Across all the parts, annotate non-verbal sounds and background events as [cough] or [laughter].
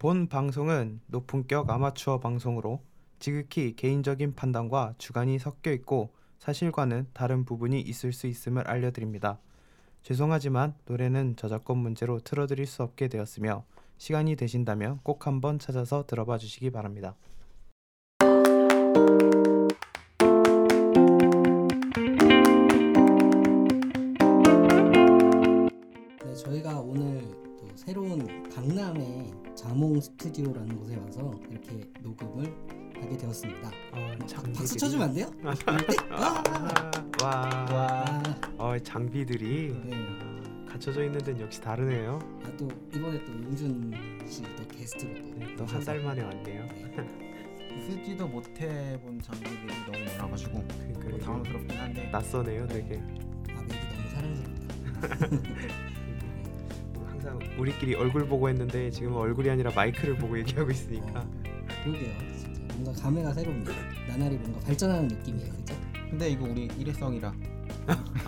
본 방송은 높은격 아마추어 방송으로 지극히 개인적인 판단과 주관이 섞여 있고 사실과는 다른 부분이 있을 수 있음을 알려드립니다. 죄송하지만 노래는 저작권 문제로 틀어드릴 수 없게 되었으며 시간이 되신다면 꼭 한번 찾아서 들어봐 주시기 바랍니다. 네, 저희가 오늘 또 새로운 강남의 자몽 스튜디오라는 곳에 와서 이렇게 녹음을 하게 되었습니다. 어, 박- 장비들이 박수 쳐주면 안 돼요? [laughs] 아, 와, 와, 아, 어, 장비들이 네. 갖춰져 있는 데는 역시 다르네요. 아, 또 이번에 또 용준 씨또 게스트로 또 네, 또한달 만에 왔네요. 네. [laughs] 쓰지도 못해본 장비들이 너무 많아가지고 뭐 그러니까 당황스럽긴 한데 낯서네요, 되게. 아 맥이 너무 사랑스럽다. [laughs] 우리끼리 얼굴 보고 했는데 지금 얼굴이 아니라 마이크를 보고 얘기하고 있으니까 어, 그러게요. 진짜 뭔가 감회가 새롭네요. 나날이 뭔가 발전하는 느낌이에요, 그죠? 근데 이거 우리 일회성이라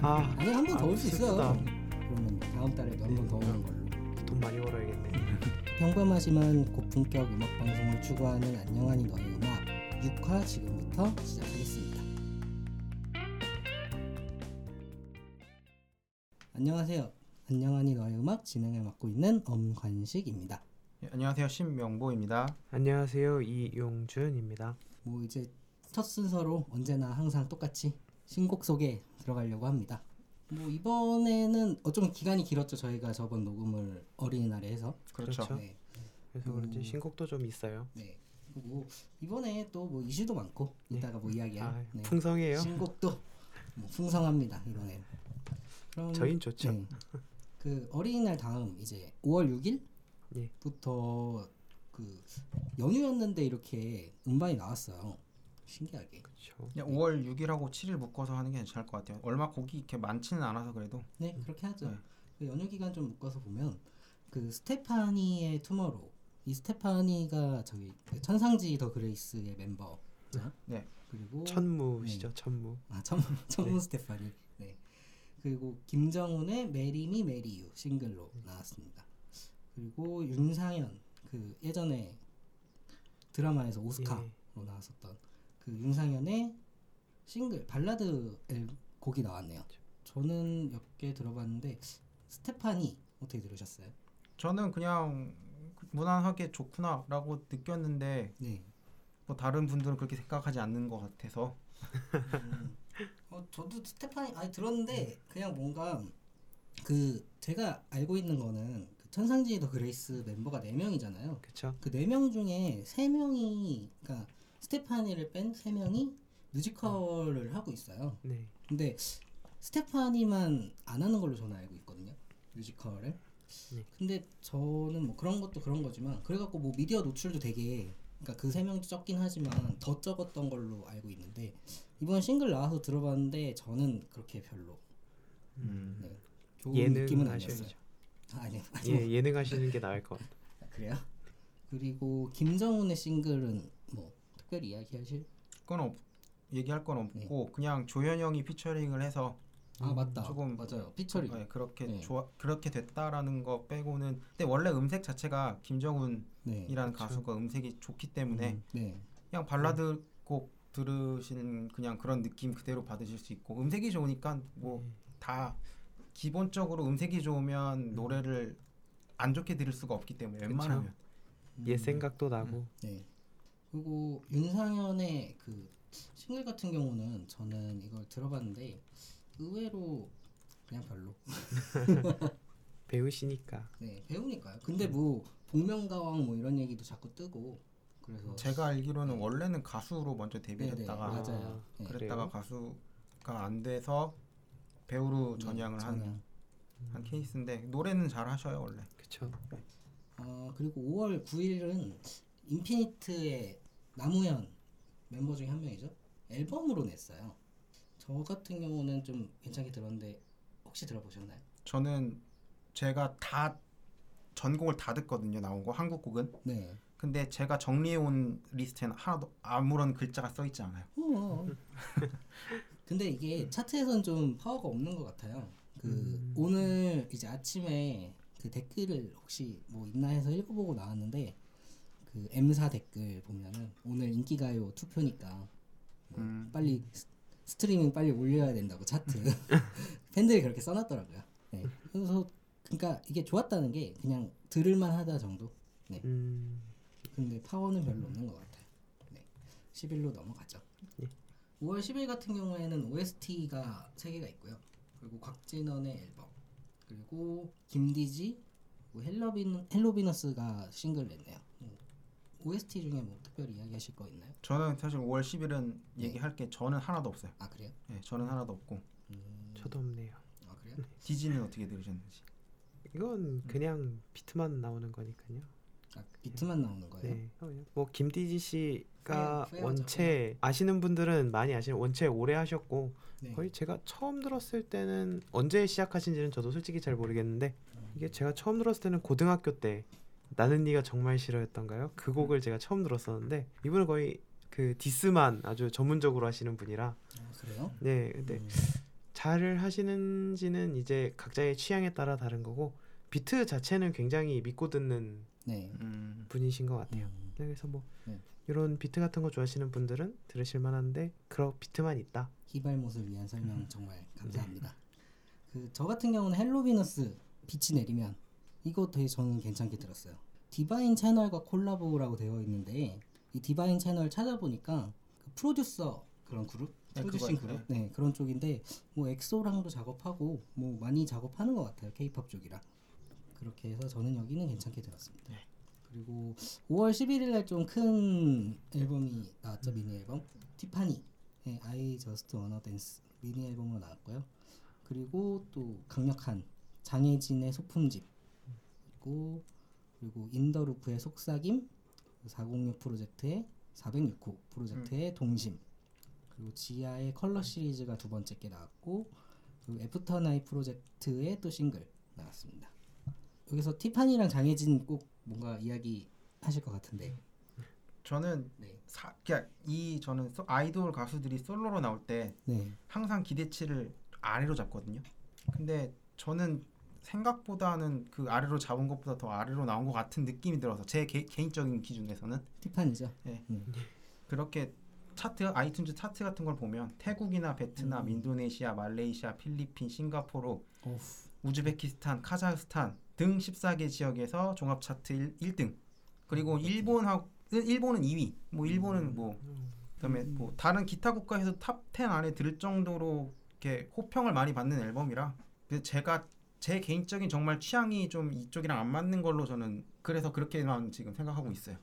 아, 아니 한 번더 아, 올수 있어요. 슬프다. 그러면 다음 달에도 한 번 더 오는 걸로. 돈 많이 벌어야겠네. [laughs] 평범하지만 고품격 음악 방송을 추구하는 안녕하니 너의 음악 6화 지금부터 시작하겠습니다. 안녕하세요. 안녕하니 너의 음악 진행을 맡고 있는 엄관식입니다. 예, 안녕하세요 신명보입니다. 안녕하세요, 이용준입니다. 뭐 이제 첫 순서로 언제나 항상 똑같이 신곡 소개 들어가려고 합니다. 뭐 이번에는 어좀 기간이 길었죠. 저희가 저번 녹음을 어린이날에 해서. 그렇죠. 그렇죠. 네. 그래서 그런지 음. 신곡도 좀 있어요. 네. 그리고 이번에 또 뭐 이슈도 많고 네. 이따가 뭐 이야기할 아, 네. 풍성해요. 신곡도 뭐 풍성합니다. 그럼 저흰 좋죠. 네. 그 어린이날 다음 이제 5월 예. 6일부터 그 연휴였는데 이렇게 음반이 나왔어요. 신기하게. 그렇죠. 그냥 5월 6일하고 7일 묶어서 하는 게 괜찮을 것 같아요. 얼마 곡이 이렇게 많지는 않아서 그래도 네 그렇게 하죠. 네. 그 연휴 기간 좀 묶어서 보면 그 스테파니의 Tomorrow 이 스테파니가 저기 그 천상지희 더 그레이스의 멤버. 네. 그리고 천무시죠, 천무. 아 천, 천무 스테파니. 네. 그리고 김정훈의 Marry Me Marry You 싱글로 나왔습니다. 그리고 윤상현 그 예전에 드라마에서 오스카로 예. 나왔었던 그 윤상현의 싱글 발라드 앨 곡이 나왔네요. 저는 몇 개 들어봤는데 스테파니 어떻게 들으셨어요? 저는 그냥 무난하게 좋구나라고 느꼈는데 네. 뭐 다른 분들은 그렇게 생각하지 않는 것 같아서 음, 어, 저도 스테파니 아니 들었는데 그냥 뭔가 그 제가 알고 있는 거는 그 천상지희 더 그레이스 멤버가 4 명이잖아요. 그렇죠. 그 네 명 중에 세 명이 그러니까 스테파니를 뺀 세 명이 뮤지컬을 하고 있어요. 네. 근데 스테파니만 안 하는 걸로 저는 알고 있거든요. 뮤지컬을. 네. 근데 저는 뭐 그런 것도 그런 거지만 그래갖고 뭐 미디어 노출도 되게 그러니까 그 세 명도 적긴 하지만 더 적었던 걸로 알고 있는데 이번 싱글 나와서 들어봤는데 저는 그렇게 별로 음. 네, 좋은 예능 느낌은. 아니었어요. 아, 아니요. 예, 예능 하시는 게 나을 것 같아요. 그래요? 그리고 김정훈의 싱글은 뭐 특별히 이야기하실? 그건 없, 얘기할 건 네. 없고 그냥 조현영이 피처링을 해서 아 맞다. 조금 맞아요. 피처링. 네, 그렇게 네. 좋아 그렇게 됐다라는 거 빼고는 근데 원래 음색 자체가 김정훈이라는 네. 가수가 음색이 좋기 때문에 음, 네. 그냥 발라드 곡 들으시는 그냥 그런 느낌 그대로 받으실 수 있고 음색이 좋으니까 뭐다 기본적으로 음색이 좋으면 노래를 안 좋게 들을 수가 없기 때문에 그쵸. 웬만하면 옛 생각도 나고. 네. 그리고 윤상현의 그 싱글 같은 경우는 저는 이걸 들어봤는데 의외로 그냥 별로. [laughs] [laughs] 배우시니까. 네 배우니까요. 근데 뭐 복면가왕 뭐 이런 얘기도 자꾸 뜨고 그래서 제가 알기로는 원래는 가수로 먼저 데뷔를 네네, 했다가 맞아요. 네. 그랬다가? 가수가 안 돼서 배우로 전향을 네, 한, 전향. 한 케이스인데 노래는 잘 하셔요 원래 그렇죠. 어, 그리고 5월 9일은 인피니트의 남우현 멤버 중에 한 명이죠. 앨범으로 냈어요. 저 같은 경우는 좀 괜찮게 들었는데 혹시 들어보셨나요? 저는 제가 다 전곡을 다 듣거든요 나온 거 한국 곡은 네. 근데 제가 정리해온 리스트에는 하나도 아무런 글자가 써 있지 않아요 어. [laughs] 근데 이게 차트에선 좀 파워가 없는 것 같아요. 그 음. 오늘 이제 아침에 그 댓글을 혹시 뭐 있나 해서 읽어보고 나왔는데 그 M사 댓글 보면은 오늘 인기가요 투표니까 뭐 음. 빨리 스- 스트리밍 빨리 올려야 된다고 차트 [laughs] [laughs] 팬들이 그렇게 써놨더라고요. 네. 그래서 그러니까 이게 좋았다는 게 그냥 들을만 하다 정도. 네. 음, 근데 파워는 별로 없는 것 같아요. 네. 10일로 넘어가죠. 예. 5월 10일 같은 경우에는 OST가 3개가 있고요. 그리고 곽진언의 앨범, 그리고 김디지, 헬로빈, 헬로비너스가 싱글 냈네요. 음. OST 중에 뭐 특별히 이야기하실 거 있나요? 저는 사실 5월 10일은 얘기할 게 저는 하나도 없어요. 아 그래요? 네, 저는 하나도 없고 음, 저도 없네요. 아 그래요? 디지는 어떻게 들으셨는지. 이건 그냥 비트만 나오는 거니까요. 아 비트만 나오는 거예요? 네. 뭐 김디지 씨가 후회- 후회하죠. 원체 아시는 분들은 많이 아시는 원체 오래 하셨고 네. 거의 제가 처음 들었을 때는 언제 시작하신지는 저도 솔직히 잘 모르겠는데 이게 제가 처음 들었을 때는 고등학교 때 나는 네가 정말 싫어였던가요? 그 곡을 제가 처음 들었었는데 이분은 거의 그 디스만 아주 전문적으로 하시는 분이라 아, 그래요? 네 근데 음, 잘 하시는지는 이제 각자의 취향에 따라 다른 거고 비트 자체는 굉장히 믿고 듣는 네. 음, 분이신 것 같아요. 음, 네, 그래서 뭐 네. 이런 비트 같은 거 좋아하시는 분들은 들으실 만한데 그런 비트만 있다. 힙알못을 위한 설명 정말 감사합니다. 그저 같은 경우는 헬로비너스 빛이 내리면 이거 되게 저는 괜찮게 들었어요. 디바인 채널과 콜라보라고 되어 있는데 이 디바인 채널 찾아보니까 그 프로듀서 그런 그룹, 네, 프로듀싱. 그룹, 네 그런 쪽인데 뭐 엑소랑도 작업하고 뭐 많이 작업하는 것 같아요. K-팝 쪽이라 그렇게 해서 저는 여기는 괜찮게 들었습니다. 그리고 5월 11일 날 좀 큰 앨범이 나왔죠 미니 앨범 티파니 의 I Just Wanna Dance 미니 앨범으로 나왔고요. 그리고 또 강력한 장혜진의 소품집 있고 그리고 인더루프의 속삭임 406 프로젝트의 406호 프로젝트의 동심 그리고 지아의 컬러 시리즈가 두 번째 게 나왔고 그리고 애프터 나잇 프로젝트의 또 싱글 나왔습니다. 여기서 티파니랑 장혜진 꼭 뭔가 이야기 하실 것 같은데 저는 네. 사, 그러니까 이 저는 소- 아이돌 가수들이 솔로로 나올 때 네. 항상 기대치를 아래로 잡거든요. 근데 저는 생각보다는 그 아래로 잡은 것보다 더 아래로 나온 것 같은 느낌이 들어서 제 개, 개인적인 기준에서는 티파니죠. 네. 음. 그렇게 차트 아이튠즈 차트 같은 걸 보면 태국이나 베트남, 음. 인도네시아, 말레이시아, 필리핀, 싱가포르, 어후. 우즈베키스탄, 카자흐스탄 등 14개 지역에서 종합 차트 1, 등 그리고 일본하고 일본은 2위. 뭐 일본은 뭐 그다음에 음. 뭐 다른 기타 국가에서 Top 10 안에 들 정도로 이렇게 호평을 많이 받는 앨범이라 그래서 제가 제 개인적인 정말 취향이 좀 이쪽이랑 안 맞는 걸로 저는 그래서 그렇게만 지금 생각하고 있어요.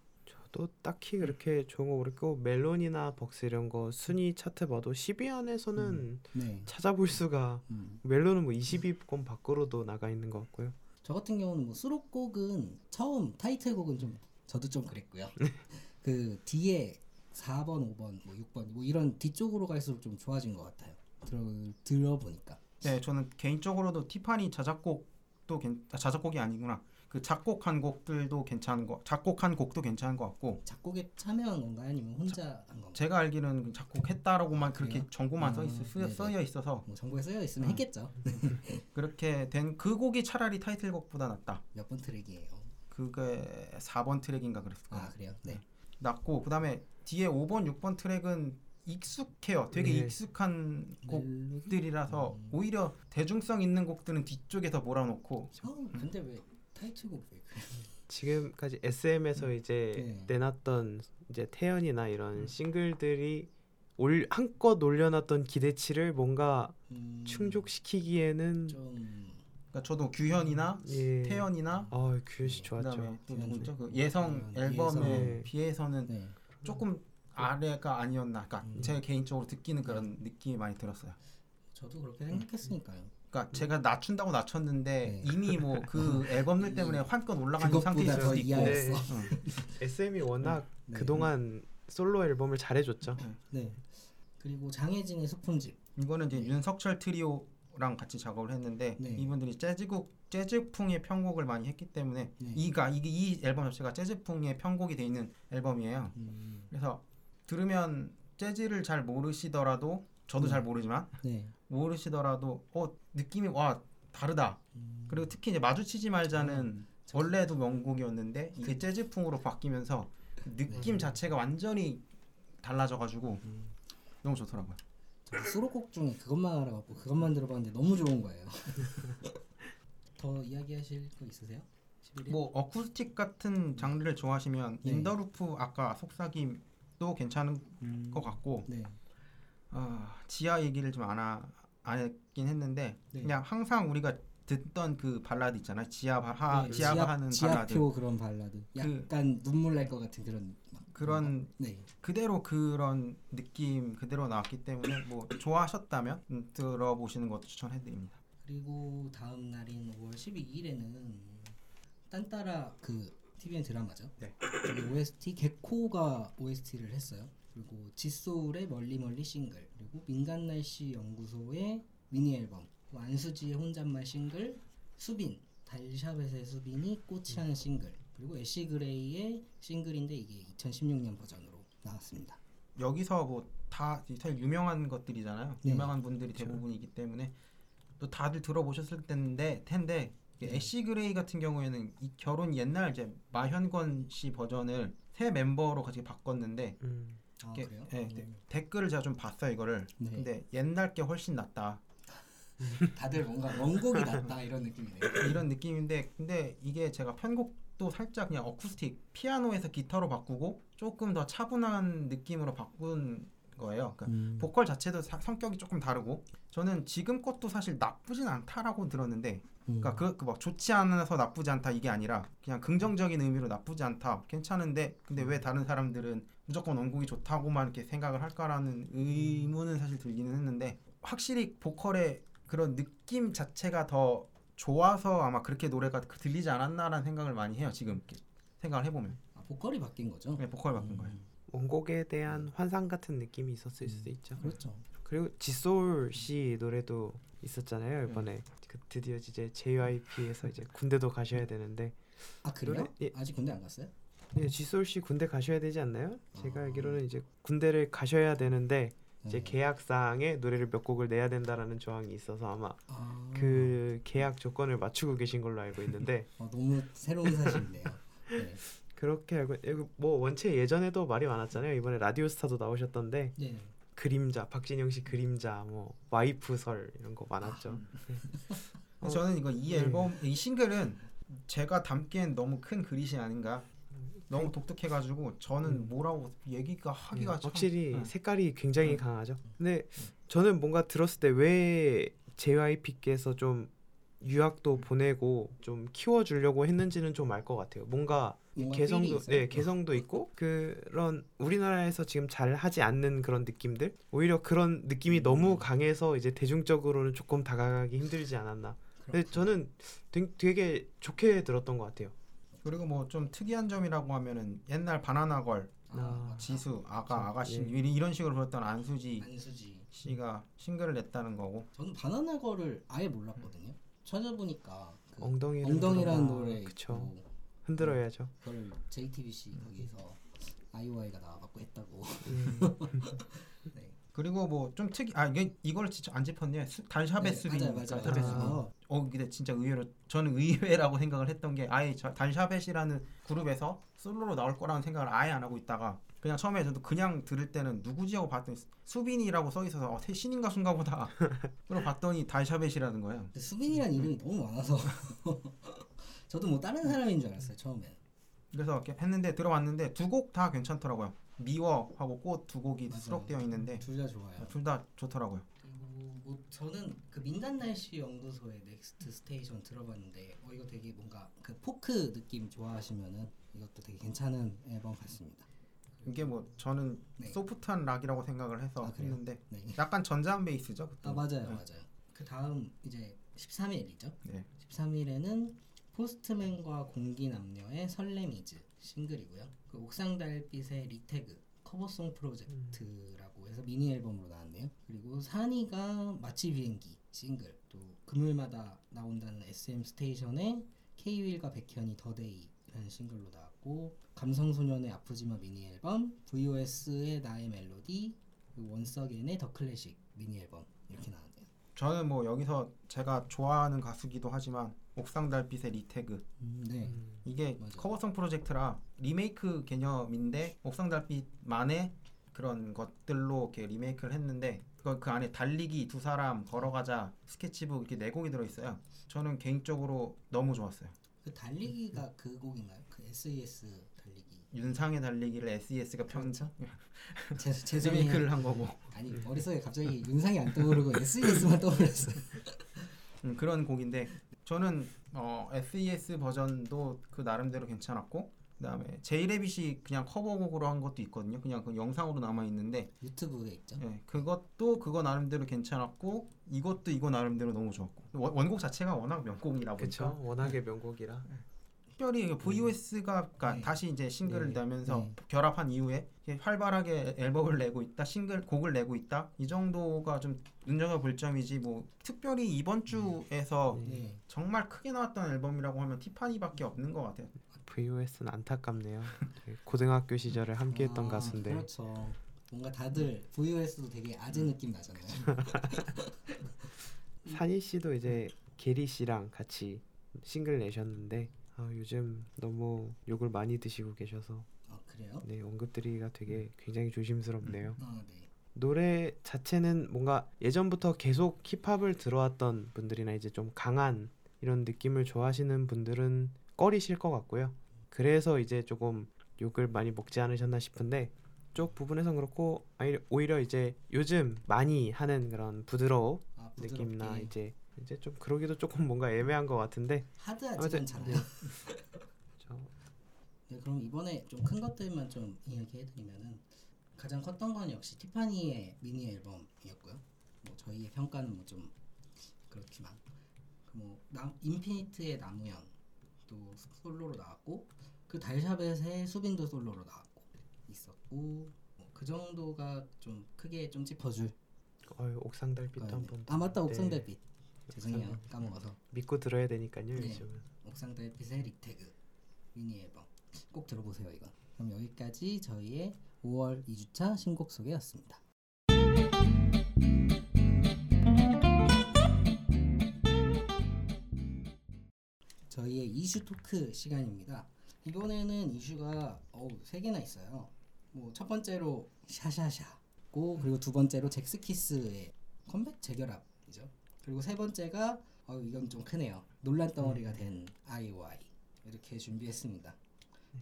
저도 딱히 그렇게 좋은 거 모르고 멜론이나 벅스 이런 거 순위 차트 봐도 10위 안에서는 네. 찾아볼 수가 음. 멜론은 뭐 20위권 밖으로도 나가 있는 것 같고요. 저 같은 경우는 뭐 수록곡은 처음 타이틀곡은 좀 저도 좀 그랬고요. [laughs] 그 뒤에 4번, 5번, 뭐 6번 뭐 이런 뒤쪽으로 갈수록 좀 좋아진 것 같아요. 들어 들어보니까. 네, 저는 개인적으로도 티파니 자작곡도 괜, 아, 자작곡이 아니구나. 그 작곡한 곡들도 괜찮은 거, 작곡한 곡도 괜찮은 것 같고 작곡에 참여한 건가요? 아니면 혼자 한 건가요? 제가 알기로는 그 작곡했다라고만 그렇게 그래요? 정보만 써, 아, 있, 쓰, 네네. 써여 있어서 뭐 정보에 쓰여 있으면 음. 했겠죠. [laughs] 그렇게 된 그 곡이 차라리 타이틀곡보다 낫다. 몇 번 트랙이에요. 그게 4번 트랙인가 그랬을 거예요. 아 그래요? 네. 낫고 그 다음에 뒤에 5번, 6번 트랙은 익숙해요. 되게 네. 익숙한? 곡들이라서 음. 오히려 대중성 있는 곡들은 뒤쪽에서 몰아놓고 어, 근데 왜 타이틀곡 왜 그래? 지금까지 SM에서 이제 네. 내놨던 이제 태연이나 이런 음. 싱글들이 올 한껏 올려놨던 기대치를 뭔가 음, 충족시키기에는 좀 그러니까 저도 규현이나 예. 태연이나 아 규현 씨 좋았죠. 그다음에 또 규현 누구죠? 그 좋- 예성 음, 앨범에 예성. 비해서는 네. 조금 아래가 아니었나. 그러니까 음. 제 개인적으로 듣기는 그런 느낌이 많이 들었어요. 저도 그렇게 생각했으니까요. 그러니까 제가 낮춘다고 낮췄는데 네. 이미 뭐 그 [laughs] 앨범들 때문에 한껏 올라간 상태일 수도 더 있고. 응. [laughs] SM이 워낙 네. 그동안 솔로 앨범을 잘해줬죠. 네. 그리고 장혜진의 소품집. 이거는 이제 윤석철 트리오랑 같이 작업을 했는데 네. 이분들이 재즈곡 재즈풍의 편곡을 많이 했기 때문에 네. 이가 이게 이 앨범 자체가 재즈풍의 편곡이 돼 있는 앨범이에요. 음, 그래서 들으면 재즈를 잘 모르시더라도 저도 네. 잘 모르지만 네. 모르시더라도 어 느낌이 와 다르다. 음, 그리고 특히 이제 마주치지 말자는 원래도 명곡이었는데 이게 재즈풍으로 바뀌면서 느낌 네. 자체가 완전히 달라져가지고 너무 좋더라고요. 저 수록곡 중에 그것만 알아갖고 그것만 들어봤는데 너무 좋은 거예요. [laughs] 더 이야기하실 거 있으세요? 11일? 뭐 어쿠스틱 같은 장르를 좋아하시면 네. In the Loop 아까 속삭임도 괜찮은 음, 것 같고 네. 아, 지아 얘기를 좀 안 하긴 했는데 네. 그냥 항상 우리가 듣던 그 발라드 있잖아요. 지아 바, 하, 네, 지아가 지아- 하는 발라드 지아표 그런 발라드. 그- 약간 눈물 날 것 같은 그런 막 그런 네. 그대로 그런 느낌 그대로 나왔기 때문에 뭐 좋아하셨다면 음, 들어보시는 것도 추천해 드립니다. 그리고 다음 날인 5월 12일에는 딴따라 그 tvN 드라마죠. 네. OST 개코가 OST를 했어요. 그리고 지소울의 멀리 멀리 싱글 그리고 민간 날씨 연구소의 미니 앨범 안수지의 혼잣말 싱글 수빈 달샤벳의 수빈이 꽃이 하는 싱글 그리고 애쉬 그레이의 싱글인데 이게 2016년 버전으로 나왔습니다. 여기서 뭐다 사실 유명한 것들이잖아요. 네. 유명한 분들이 대부분이기 때문에 또 다들 들어보셨을 텐데 텐데 네. 애쉬 그레이 같은 경우에는 이 결혼 옛날 이제 마현권 씨 버전을 새 멤버로 같이 바꿨는데 음. 아 이게- 그래요? 예, 음. 데- 댓글을 제가 좀 봤어요 이거를. 네. 근데 옛날 게 훨씬 낫다 [laughs] 다들 뭔가 원곡이 낫다 이런 느낌이네요. 이런 느낌인데 근데 이게 제가 편곡도 살짝 그냥 어쿠스틱 피아노에서 기타로 바꾸고 조금 더 차분한 느낌으로 바꾼 거예요. 그러니까 음. 보컬 자체도 사- 성격이 조금 다르고 저는 지금 것도 사실 나쁘진 않다라고 들었는데 음. 그러니까 그 막 좋지 않아서 나쁘지 않다 이게 아니라 그냥 긍정적인 의미로 나쁘지 않다 괜찮은데 근데 왜 다른 사람들은 무조건 원곡이 좋다고만 이렇게 생각을 할까라는 의문은 사실 들기는 했는데 확실히 보컬의 그런 느낌 자체가 더 좋아서 아마 그렇게 노래가 그 들리지 않았나라는 생각을 많이 해요 지금 이렇게 생각을 해보면 아, 보컬이 바뀐 거죠? 네, 보컬 바꾼 거예요 음, 원곡에 대한 환상 같은 느낌이 있었을 수도 있죠. 그렇죠. 그리고 지소울 씨 노래도 있었잖아요 이번에 그 드디어 이제 JYP에서 이제 군대도 가셔야 되는데 아 그래요? 노래- 예. 아직 군대 안 갔어요? 네, 지소울 씨 군대 가셔야 되지 않나요? 제가 아. 알기로는 이제 군대를 가셔야 되는데 이제 네. 계약상에 노래를 몇 곡을 내야 된다라는 조항이 있어서 아마 아, 그 계약 조건을 맞추고 계신 걸로 알고 있는데 [laughs] 어, 너무 새로운 사실이네요. [laughs] 네. 그렇게 알고 뭐 원체 예전에도 말이 많았잖아요 이번에 라디오스타도 나오셨던데 네. 그림자 박진영 씨 그림자 뭐 와이프설 이런 거 많았죠. 어, 저는 이거 이 네. 앨범 이 싱글은 제가 담기엔 너무 큰 그릿이 아닌가 너무 독특해가지고 저는 음. 뭐라고 얘기가 하기가 네, 참- 확실히 네. 색깔이 굉장히 네. 강하죠. 근데 저는 뭔가 들었을 때 왜 JYP께서 좀 유학도 보내고 좀 키워주려고 했는지는 좀 알 것 같아요. 뭔가 뭔가 개성도. 네 개성도 있고 그런 우리나라에서 지금 잘 하지 않는 그런 느낌들 오히려 그런 느낌이 음. 너무 강해서 이제 대중적으로는 조금 다가가기 힘들지 않았나. 근데. 저는 되게 좋게 들었던 것 같아요. 그리고 뭐 좀 특이한 점이라고 하면은 옛날 바나나걸 아, 아, 맞다. 지수 아가 아가씨 예. 이- 이런 식으로 불렀던 안수지 안수지. 씨가 싱글을 냈다는 거고 저는 바나나 걸을 아예 몰랐거든요. 찾아보니까 그 엉덩이를 엉덩이라는 흔들어. 노래 그쵸. 있고 흔들어야죠. 그걸 JTBC 거기서 아이오아이가 나와갖고 했다고. 음. [laughs] 네. 그리고 뭐 좀 특이 아 이게 이걸 진짜 안 짚었네요 수, 달샤벳 네, 맞아요, 맞아요. 달샤벳 아. 아, 어 근데 진짜 의외로 저는 의외라고 [laughs] 생각을 했던 게 아예 저- 달샤벳이라는 그룹에서 솔로로 나올 거라는 생각을 아예 안 하고 있다가 그냥 처음에 저도 그냥 들을 때는 누구지 하고 봤더니 수빈이라고 써 있어서 어, 새 신인 가수인가 보다 [laughs] 그리고 봤더니 달샤벳이라는 거예요 수빈이라는 이름이 너무 많아서 [laughs] 저도 뭐 다른 사람인 줄 알았어요 처음엔. 그래서 이렇게 했는데 들어봤는데 두 곡 다 괜찮더라고요 미워 하고 꽃 두 곡이 맞아요. 수록되어 있는데 둘 다 좋아요. 둘 다 좋더라고요 그리고 뭐 저는 그 민간 날씨 연구소의 Next Station 들어봤는데 어 이거 되게 뭔가 그 포크 느낌 좋아하시면은 이것도 되게 괜찮은 앨범 같습니다. 이게 뭐 저는 네. 소프트한 락이라고 생각을 해서 아? 했는데 네. 약간 전자음 베이스죠 그때. 아 맞아요, 네. 맞아요. 그 다음 이제 13일이죠. 네. 13일에는 포스트맨과 공기 남녀의 설레미즈 싱글이고요. 그 옥상 달빛의 Re:tag cover song 프로젝트라고 해서 미니 앨범으로 나왔네요. 그리고 산이가 마치 비행기 싱글 또 금요일마다 나온다는 SM 스테이션의 K-윌과 백현이 The Day 라는 싱글로 나왔고 감성소년의 아프지마 미니 앨범 VOS의 나의 멜로디 원석엔의 The Classic 미니 앨범 이렇게 나왔네요. 저는 뭐 여기서 제가 좋아하는 가수기도 하지만 옥상 달빛의 Re:tag 음, 네. 음, 이게 맞아요. cover song 프로젝트라 리메이크 개념인데 옥상 달빛만의 그런 것들로 이렇게 리메이크를 했는데 그, 그 안에 달리기 두 사람 걸어가자 스케치북 이렇게 네 곡이 들어 있어요. 저는 개인적으로 너무 좋았어요. 그 달리기가 그 곡인가요? 그 SES 달리기. 윤상의 달리기를 SES가 편 [laughs] 제, 죄송해요. 리메이크를 한 거고 아니 머릿속에 갑자기 윤상이 안 떠오르고 SES만 떠올랐어요. 음, 그런 곡인데 저는 어, SES 버전도 그 나름대로 괜찮았고 그다음에 제이레빗이 그냥 커버곡으로 한 것도 있거든요. 그냥 그 영상으로 남아 있는데 유튜브에 있죠. 예, 그것도 그거 나름대로 괜찮았고 이것도 이거 나름대로 너무 좋았고 원- 원곡 자체가 워낙 명곡이라 그쵸. 보니까 워낙에 명곡이라. 특별히 VOS가 그러니까 네. 다시 이제 싱글을 네. 내면서 네. 결합한 이후에 활발하게 앨범을 내고 있다 싱글 곡을 내고 있다 이 정도가 좀 눈여겨볼 점이지 뭐 특별히 이번 주에서 네. 네. 정말 크게 나왔던 앨범이라고 하면 티파니밖에 없는 것 같아요. VOS는 안타깝네요. 고등학교 시절에 함께했던 아, 가수인데 그렇죠. 뭔가 다들 VOS도 되게 아재 느낌 나잖아요. [laughs] 산이 씨도 이제 게리 씨랑 같이 싱글 내셨는데 아, 요즘 너무 욕을 많이 드시고 계셔서 아 그래요? 네 언급드리기가 되게 굉장히 조심스럽네요. 아 네. 노래 자체는 뭔가 예전부터 계속 힙합을 들어왔던 분들이나 이제 좀 강한 이런 느낌을 좋아하시는 분들은 꺼리실 것 같고요. 그래서 이제 조금 욕을 많이 먹지 않으셨나 싶은데 쪽 부분에선 그렇고 오히려 이제 요즘 많이 하는 그런 부드러운 아 느낌이나 이제 이제 좀 그러기도 조금 뭔가 애매한 것 같은데 하드하지는 아무튼 않잖아요. 네. [laughs] 저 네, 그럼 이번에 좀 큰 것들만 좀 이야기해드리면은 가장 컸던 건 역시 티파니의 미니 앨범이었고요. 뭐 저희의 평가는 뭐 좀 그렇지만 뭐 남, 인피니트의 나무현 또 솔로로 나왔고 그 달샤벳의 수빈도 솔로로 나왔고 있었고 뭐 그 정도가 좀 크게 좀 짚어줄 어유 옥상 달빛도 거였네요. 한번 아 맞다 옥상 네. 달빛 죄송해요. 까먹어서. 믿고 들어야 되니까요 네. 요즘은. 옥상 달빛의 리태그 미니 앨범. 꼭 들어보세요 이건 그럼 여기까지 저희의 5월 2주차 신곡 소개였습니다. 저희의 이슈 토크 시간입니다. 이번에는 이슈가 어우 세 개나 있어요. 뭐 첫 번째로 샤샤샤고 그리고 두 번째로 젝스키스의 컴백 재결합이죠 그리고 세 번째가 어 이건 좀 크네요. 논란 덩어리가 된 IOI 이렇게 준비했습니다.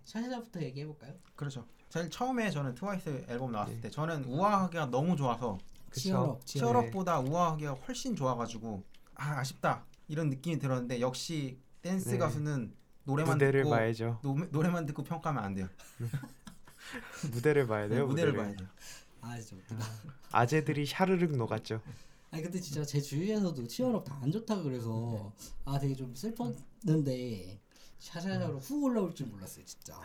샤샤부터 얘기해 볼까요? 그렇죠. 사실 처음에 저는 트와이스 앨범 나왔을 네. 때 저는 우아하게가 너무 좋아서. 치얼업, 치얼업. 치얼업보다 우아하기가 훨씬 좋아가지고 아 아쉽다 이런 느낌이 들었는데 역시 댄스 네. 가수는 노래만 무대를 듣고 봐야죠. 노, 노래만 듣고 평가하면 안 돼요. [laughs] 무대를 봐야 네, 돼요. 무대를 무대를. 봐야 돼요. 아. 아재들이 샤르륵 녹았죠. 아니 근데 진짜 제 주위에서도 Cheer Up 다 안 좋다 그래서 아 되게 좀 슬펐는데 샤샤샤로 훅 올라올 줄 몰랐어요 진짜.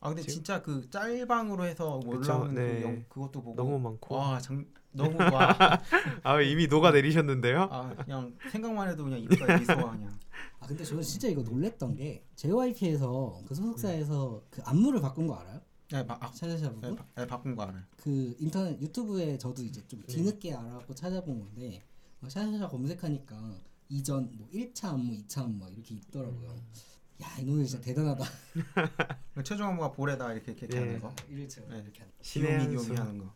아 근데 지금- 진짜 그 짤방으로 해서 올라오는 네. 그 영, 그것도 보고 너무 많고. 와 장, 너무 와 [laughs] 아 이미 녹아 내리셨는데요? 아, 그냥 생각만 해도 그냥 입가에 미소가 그냥 아 근데 저는 진짜 이거 놀랬던 게 JYP에서 그 소속사에서 그 안무를 바꾼 거 알아요? 네, 바, 아, 샤샤샤 네? 바, 네, 바꾼 거 알아요. 그 인터넷 유튜브에 저도 이제 좀 네. 뒤늦게 알아갖고 찾아본 건데 어, 샤샤샤 검색하니까 이전 뭐 1차 안무, 2차 안무 이렇게 있더라고요. 음. 야이 노래 진짜 대단하다. [laughs] 최종 안무가 볼에다 이렇게 이렇게 네. 하는 거, 1차 네. 이렇게 하는. 신의 수. 하는 거.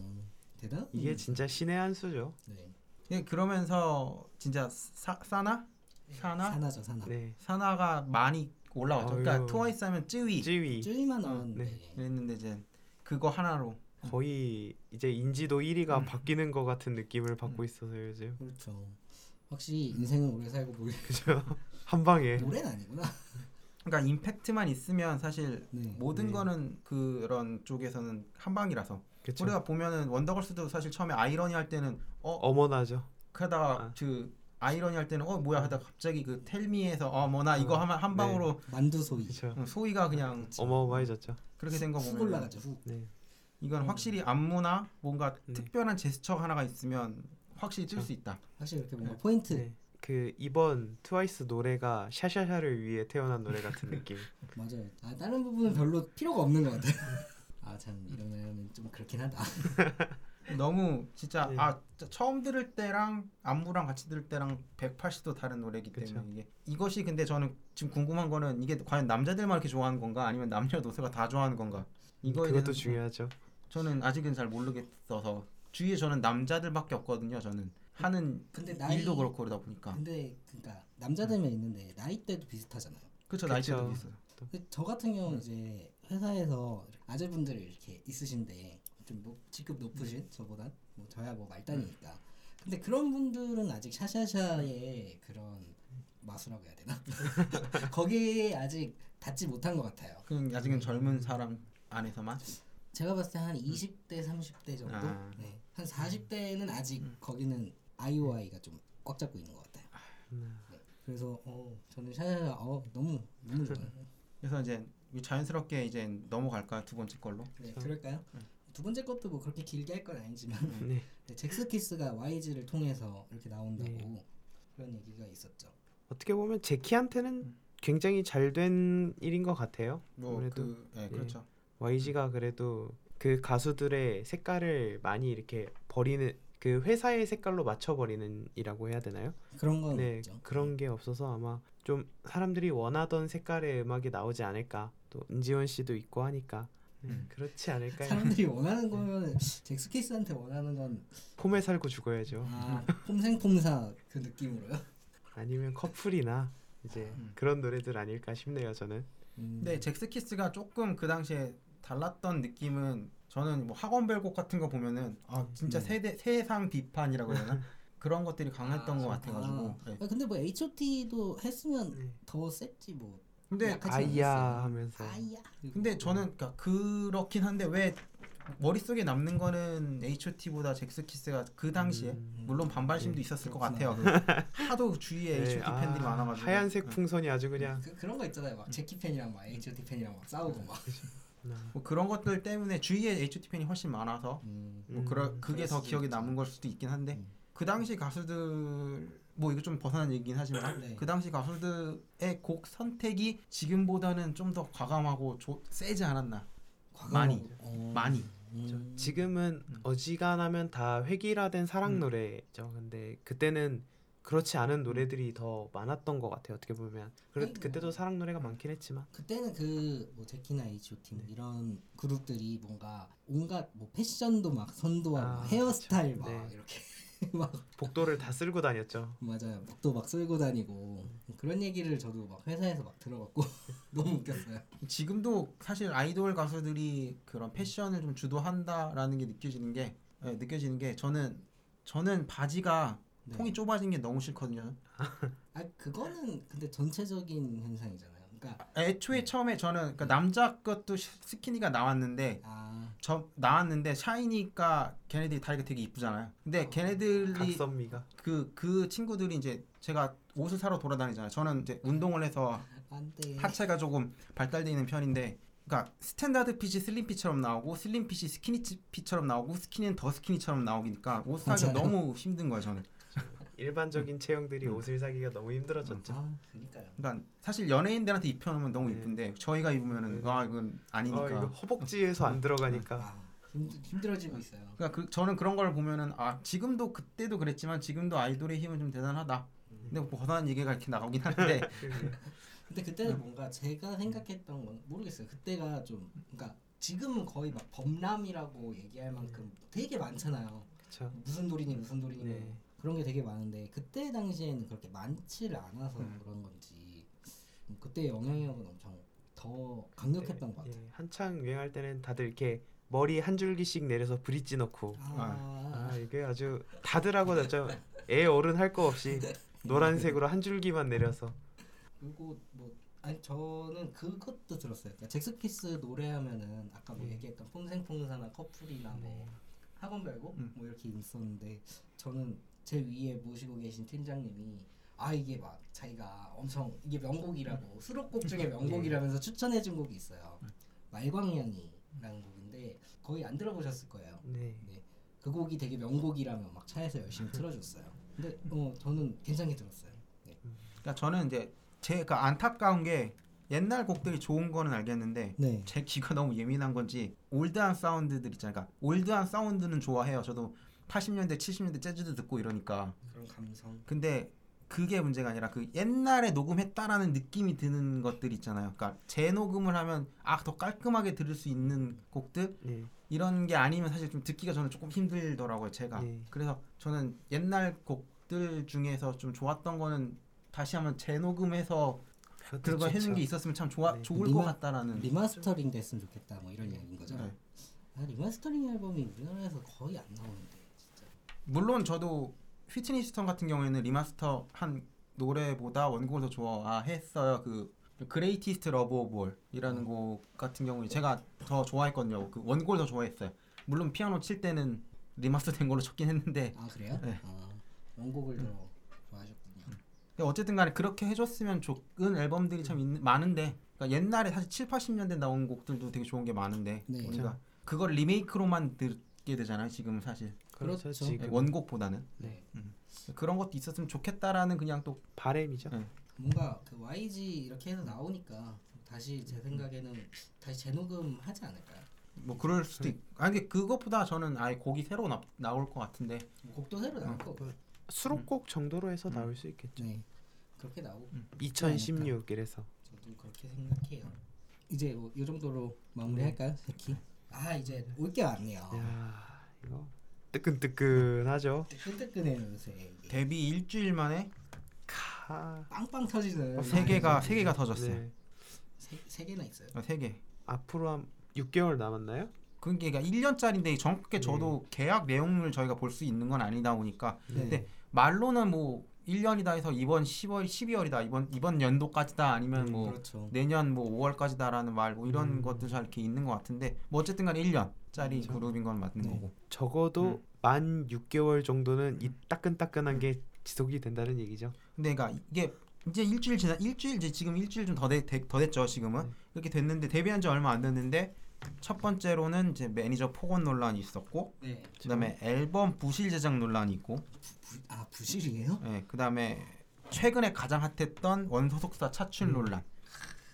음, 대단? 이게 음, 진짜 신의 한 수죠. 네. 예, 그러면서 진짜 사, 사나 사나 사나죠 사나. 네. 사나가 많이 올라왔죠. 그러니까 아유. 트와이스 하면 쯔위 찌위 쭈이만 어, 나왔는데 네. 그랬는데 이제 그거 하나로 거의 이제 인지도 1위가 음. 바뀌는 것 같은 느낌을 받고 있어서 요즘. 그렇죠. 확실히 인생은 오래 살고 모르 [laughs] 그죠? 한 방에. 노래는 아니구나. 그러니까 임팩트만 있으면 사실 네. 모든 네. 거는 그런 쪽에서는 한 방이라서 그쵸. 우리가 보면은 원더걸스도 사실 처음에 아이러니 할 때는 어 어머나죠. 하다가 아. 그 아이러니 할 때는 어 뭐야 하다가 갑자기 그 텔미에서 어 뭐나 이거 어, 하면 한 방으로 만두 소이. 그쵸. 응, 소희가 그냥 그쵸. 어마어마해졌죠. 그렇게 된거훅 보면 올라가죠 훅. 네. 이건 음. 확실히 안무나 뭔가 네. 특별한 제스처 하나가 있으면 확실히 뜰. 수 있다. 확실히 이렇게 뭔가 네. 포인트. 네. 그 이번 트와이스 노래가 샤샤샤를 위해 태어난 노래 같은 느낌. [laughs] 맞아요. 아, 다른 부분은 별로 필요가 없는 것 같아요. 아, [laughs] 아참 이러면 좀 그렇긴 하다. [laughs] 너무 진짜 네. 아 처음 들을 때랑 안무랑 같이 들을 때랑 180도 다른 노래이기 때문에 그쵸. 이게 이것이 근데 저는 지금 궁금한 거는 이게 과연 남자들만 이렇게 좋아하는 건가 아니면 남녀노소가 다 좋아하는 건가 이거에 그것도 중요하죠. 저는 아직은 잘 모르겠어서 주위에 저는 남자들밖에 없거든요 저는 하는 근데 나이 일도 그렇고 그러다 보니까 근데 그러니까 남자들면 있는데 나이대도 비슷하잖아요. 그렇죠 나이대도. 있어요 근데 저 같은 경우는 이제 회사에서 아재분들이 이렇게 있으신데 좀 높, 직급 높으신 저보단 뭐 저야 뭐 말단이니까 근데 그런 분들은 아직 샤샤샤의 그런 마수라고 해야 되나? [laughs] 거기에 아직 닿지 못한 것 같아요. 그냥 아직은 젊은 사람 안에서만? 제가 봤을 때 한 20대 30대 정도? 아. 네. 한 40대는 아직 거기는 아이오아이가 좀 꽉 잡고 있는 것 같아요. 음. 네. 그래서 어, 저는 샤샤샤 어, 너무 너무 좋아요. 그래서 이제 자연스럽게 이제 넘어갈까요 두 번째 걸로? 네, 그럴까요? 두 번째 것도 뭐 그렇게 길게 할 건 아니지만 [laughs] 네. 네, 잭스키스가 YG를 통해서 이렇게 나온다고 네. 그런 얘기가 있었죠. 어떻게 보면 제키한테는 굉장히 잘 된 일인 것 같아요. 뭐 아무래도 그, 예, 그렇죠 YG가 그래도 그 가수들의 색깔을 많이 이렇게 버리는 그 회사의 색깔로 맞춰버리는 이라고 해야 되나요? 그런 건네 있죠. 그런 게 없어서 아마 좀 사람들이 원하던 색깔의 음악이 나오지 않을까 또 은지원 씨도 있고 하니까 네, 음. 그렇지 않을까요? 사람들이 [laughs] 원하는 거면 잭스키스한테 원하는 건 폼에 살고 죽어야죠. 아, [laughs] 폼생폼사 그 느낌으로요. 아니면 커플이나 이제 음. 그런 노래들 아닐까 싶네요 저는. 음, 근데 잭스키스가 조금 그 당시에 달랐던 느낌은 저는 뭐 학원별곡 같은 거 보면은 아 진짜 네. 세대 세상 비판이라고 해야 되나 [laughs] 그런 것들이 강했던 아, 것 같아가지고 네. 아, 근데 뭐 H.O.T.도 했으면 네. 더 셌지 뭐. 근데 아이야. 하면서 아이야. 근데 저는 그러니까 그렇긴 한데 왜 머릿속에 남는 거는 H.O.T.보다 잭스키스가 그 당시에 음. 물론 반발심도 네, 있었을 것 그렇구나. 같아요. [laughs] 그 하도 주위에 네, H.O.T 팬들이 아, 많아가지고 하얀색 네. 풍선이 아주 그냥 그, 그런 거 있잖아요. 막 제키 팬이랑 막 H.O.T 팬이랑 막 싸우고 막. 아, 뭐 그런 것들 때문에 주위에 H.O.T 팬이 훨씬 많아서 음. 뭐 음, 그러, 그게 그럴 더 기억에. 남은 걸 수도 있긴 한데 음. 그 당시 가수들 뭐 이거 좀 벗어난 얘기긴 하지만 네. 그 당시 가수들의 곡 선택이 지금보다는 좀 더 과감하고 조, 세지 않았나 많이, 어. 많이 저 음. 지금은 음. 어지간하면 다 획일화된 사랑 음. 노래죠. 근데 그때는 그렇지 않은 노래들이 더 많았던 것 같아요. 어떻게 보면 그래, 뭐. 그때도 사랑 노래가 많긴 했지만 그때는 그뭐 제키나 H.O.T 뭐 이런 그룹들이 뭔가 온갖 뭐 패션도 막 선도하고 아, 막 헤어스타일 막 네. 이렇게 [laughs] 막 복도를 다 쓸고 다녔죠. 맞아요 목도 막 쓸고 다니고 그런 얘기를 저도 막 회사에서 막 들어갖고 [laughs] 너무 웃겼어요. 지금도 사실 아이돌 가수들이 그런 패션을 좀 주도한다라는 게 느껴지는 게 예, 느껴지는 게 저는 저는 바지가 네. 통이 좁아진 게 너무 싫거든요. 아 그거는 근데 전체적인 현상이잖아요. 그러니까 애초에 처음에 저는 그러니까 남자 것도 시- 스키니가 나왔는데 아 저 나왔는데 샤이니까 걔네들이 다리가 되게 이쁘잖아요. 근데 걔네들이 각선미가 그그 친구들이 이제 제가 옷을 사러 돌아다니잖아요. 저는 이제 운동을 해서. 하체가 조금 발달돼 있는 편인데 그러니까 standard fit이 slim fit처럼 나오고 slim fit이 skinny fit처럼 나오고 skinny는 더 skinny처럼 나오니까 옷 사기가 맞아요. 너무 힘든 거예요 저는. 일반적인 체형들이 옷을 사기가 너무 힘들어졌죠. 아 그러니까요. 그러니까 사실 연예인들한테 입혀놓으면 너무 네. 이쁜데 저희가 입으면은 네. 아 이건 아니니까. 어, 이거 허벅지에서 안 들어가니까 아 힘들, 힘들어지고 있어요. 그러니까 그, 저는 그런 걸 보면은 아 지금도 그때도 그랬지만 지금도 아이돌의 힘은 좀 대단하다. 근데 뭐 벗어난 얘기가 이렇게 나오긴 하는데 [laughs] 근데 그때는 뭔가 제가 생각했던 건 모르겠어요. 그때가 좀 그러니까 지금은 거의 막 범람이라고 얘기할 만큼 되게 많잖아요. 그렇죠. 무슨 돌이니 무슨 돌이니 뭐 네. 그런 게 되게 많은데 그때 당시에는 그렇게 많지를 않아서 음. 그런 건지 음, 그때 영향력은 엄청 더 강력했던 것 같아요. 예, 한창 유행할 때는 다들 이렇게 머리 한 줄기씩 내려서 브릿지 넣고 아, 아 이게 아주 다들 하고 났죠. 애 어른 할 거 없이 [laughs] 노란색으로 한 줄기만 내려서 그리고 뭐 아니 저는 그것도 들었어요. 그러니까 잭스키스 노래하면은 아까 뭐 네. 얘기했던 폼생폼사나 커플이나 뭐 학원별곡 음. 뭐 이렇게 있었는데 저는 제 위에 모시고 계신 팀장님이 아 이게 막 자기가 엄청 이게 명곡이라고 수록곡 중에 [laughs] 명곡이라면서 추천해준 곡이 있어요. 말광량이라는 곡인데 거의 안 들어보셨을 거예요. 네. 네. 그 곡이 되게 명곡이라면 막 차에서 열심히 틀어줬어요. 근데 어 저는 괜찮게 들었어요. 네. 그러니까 저는 이제 제가 안타까운 게 옛날 곡들이 좋은 거는 알겠는데 네. 제 귀가 너무 예민한 건지 올드한 사운드들 있잖아요. 그러니까 올드한 사운드는 좋아해요. 저도 80년대, 70년대 재즈도 듣고 이러니까. 그런 감성. 근데 그게 문제가 아니라 그 옛날에 녹음했다라는 느낌이 드는 것들 있잖아요. 그러니까 재녹음을 하면 아 더 깔끔하게 들을 수 있는 곡들 네. 이런 게 아니면 사실 좀 듣기가 저는 조금 힘들더라고요. 제가. 네. 그래서 저는 옛날 곡들 중에서 좀 좋았던 거는 다시 한번 재녹음해서 그것도 그런 거 해준 좋죠. 게 있었으면 참 좋아 네. 좋을 rema- 것 같다라는. 리마스터링 됐으면 좋겠다 뭐 이런 얘기인 거죠. 네. 아, 리마스터링 앨범이 우리나라에서 거의 안 나오는데. 물론 저도 휘트니 휴스턴 같은 경우에는 remaster 한 노래보다 원곡을 더 좋아했어요. 그 Greatest Love of All이라는 곡 같은 경우에 제가 더 좋아했거든요. 그 원곡을 더 좋아했어요. 물론 피아노 칠 때는 remaster 된 걸로 쳤긴 했는데 아 그래요? 네. 아, 원곡을 더 좋아하셨군요. 근데 어쨌든 간에 그렇게 해줬으면 좋은 앨범들이 참 있는, 많은데 그러니까 옛날에 사실 7, 80년대 나온 곡들도 되게 좋은 게 많은데 네. 우리가 그걸 리메이크로만 듣게 되잖아요. 지금 사실 그렇죠. 그렇죠. 지금 원곡보다는 네. 그런 것도 있었으면 좋겠다라는 그냥 또 바램이죠. 네. 뭔가 그 YG 이렇게 해서 나오니까 다시 제 생각에는 다시 재녹음 하지 않을까요? 뭐 그럴 수도 있. 아니 근데 그것보다 저는 아예 곡이 새로 나, 나올 것 같은데. 곡도 새로 나올 거고. 수록곡 정도로 해서 음. 나올 수 있겠죠. 네. 그렇게 나오고 2016 이래서 저도 그렇게 생각해요. 이제 뭐 이 정도로 마무리할까요, 새끼? 아 이제 올게 왔네요. 야 이거 뜨끈뜨끈하죠. 뜨끈뜨끈해요 요새. 이게. 데뷔 일주일 만에 카. 빵빵 터지는. 세 개가 세 개가 터졌어요. 네. 세, 세 개나 있어요. 어, 세 개. 앞으로 한 6개월 남았나요? 그게 그러니까 1년짜리인데 정확하게 저도 계약 내용을 저희가 볼 수 있는 건 아니다 보니까 네. 근데 말로는 뭐 1년이다 해서 이번 10월 12월이다 이번 이번 연도까지다 아니면 뭐 그렇죠. 내년 뭐 5월까지다라는 말 뭐 이런 음. 것도 잘 이렇게 있는 것 같은데 뭐 어쨌든 간에 1년짜리 그렇죠. 그룹인 건 맞는 네. 거고 적어도 음. 만 6개월 정도는 이 따끈따끈한 게 지속이 된다는 얘기죠. 근데 그러니까 이게 이제 일주일 지나 일주일 이제 지금 일주일 좀 더 더 됐죠 지금은 네. 이렇게 됐는데 데뷔한 지 얼마 안 됐는데 첫 번째로는 이제 매니저 폭언 논란이 있었고 네. 그다음에 앨범 부실 제작 논란이 있고 부, 아 부실이에요? 예 그다음에 최근에 가장 핫했던 원소속사 차출 음. 논란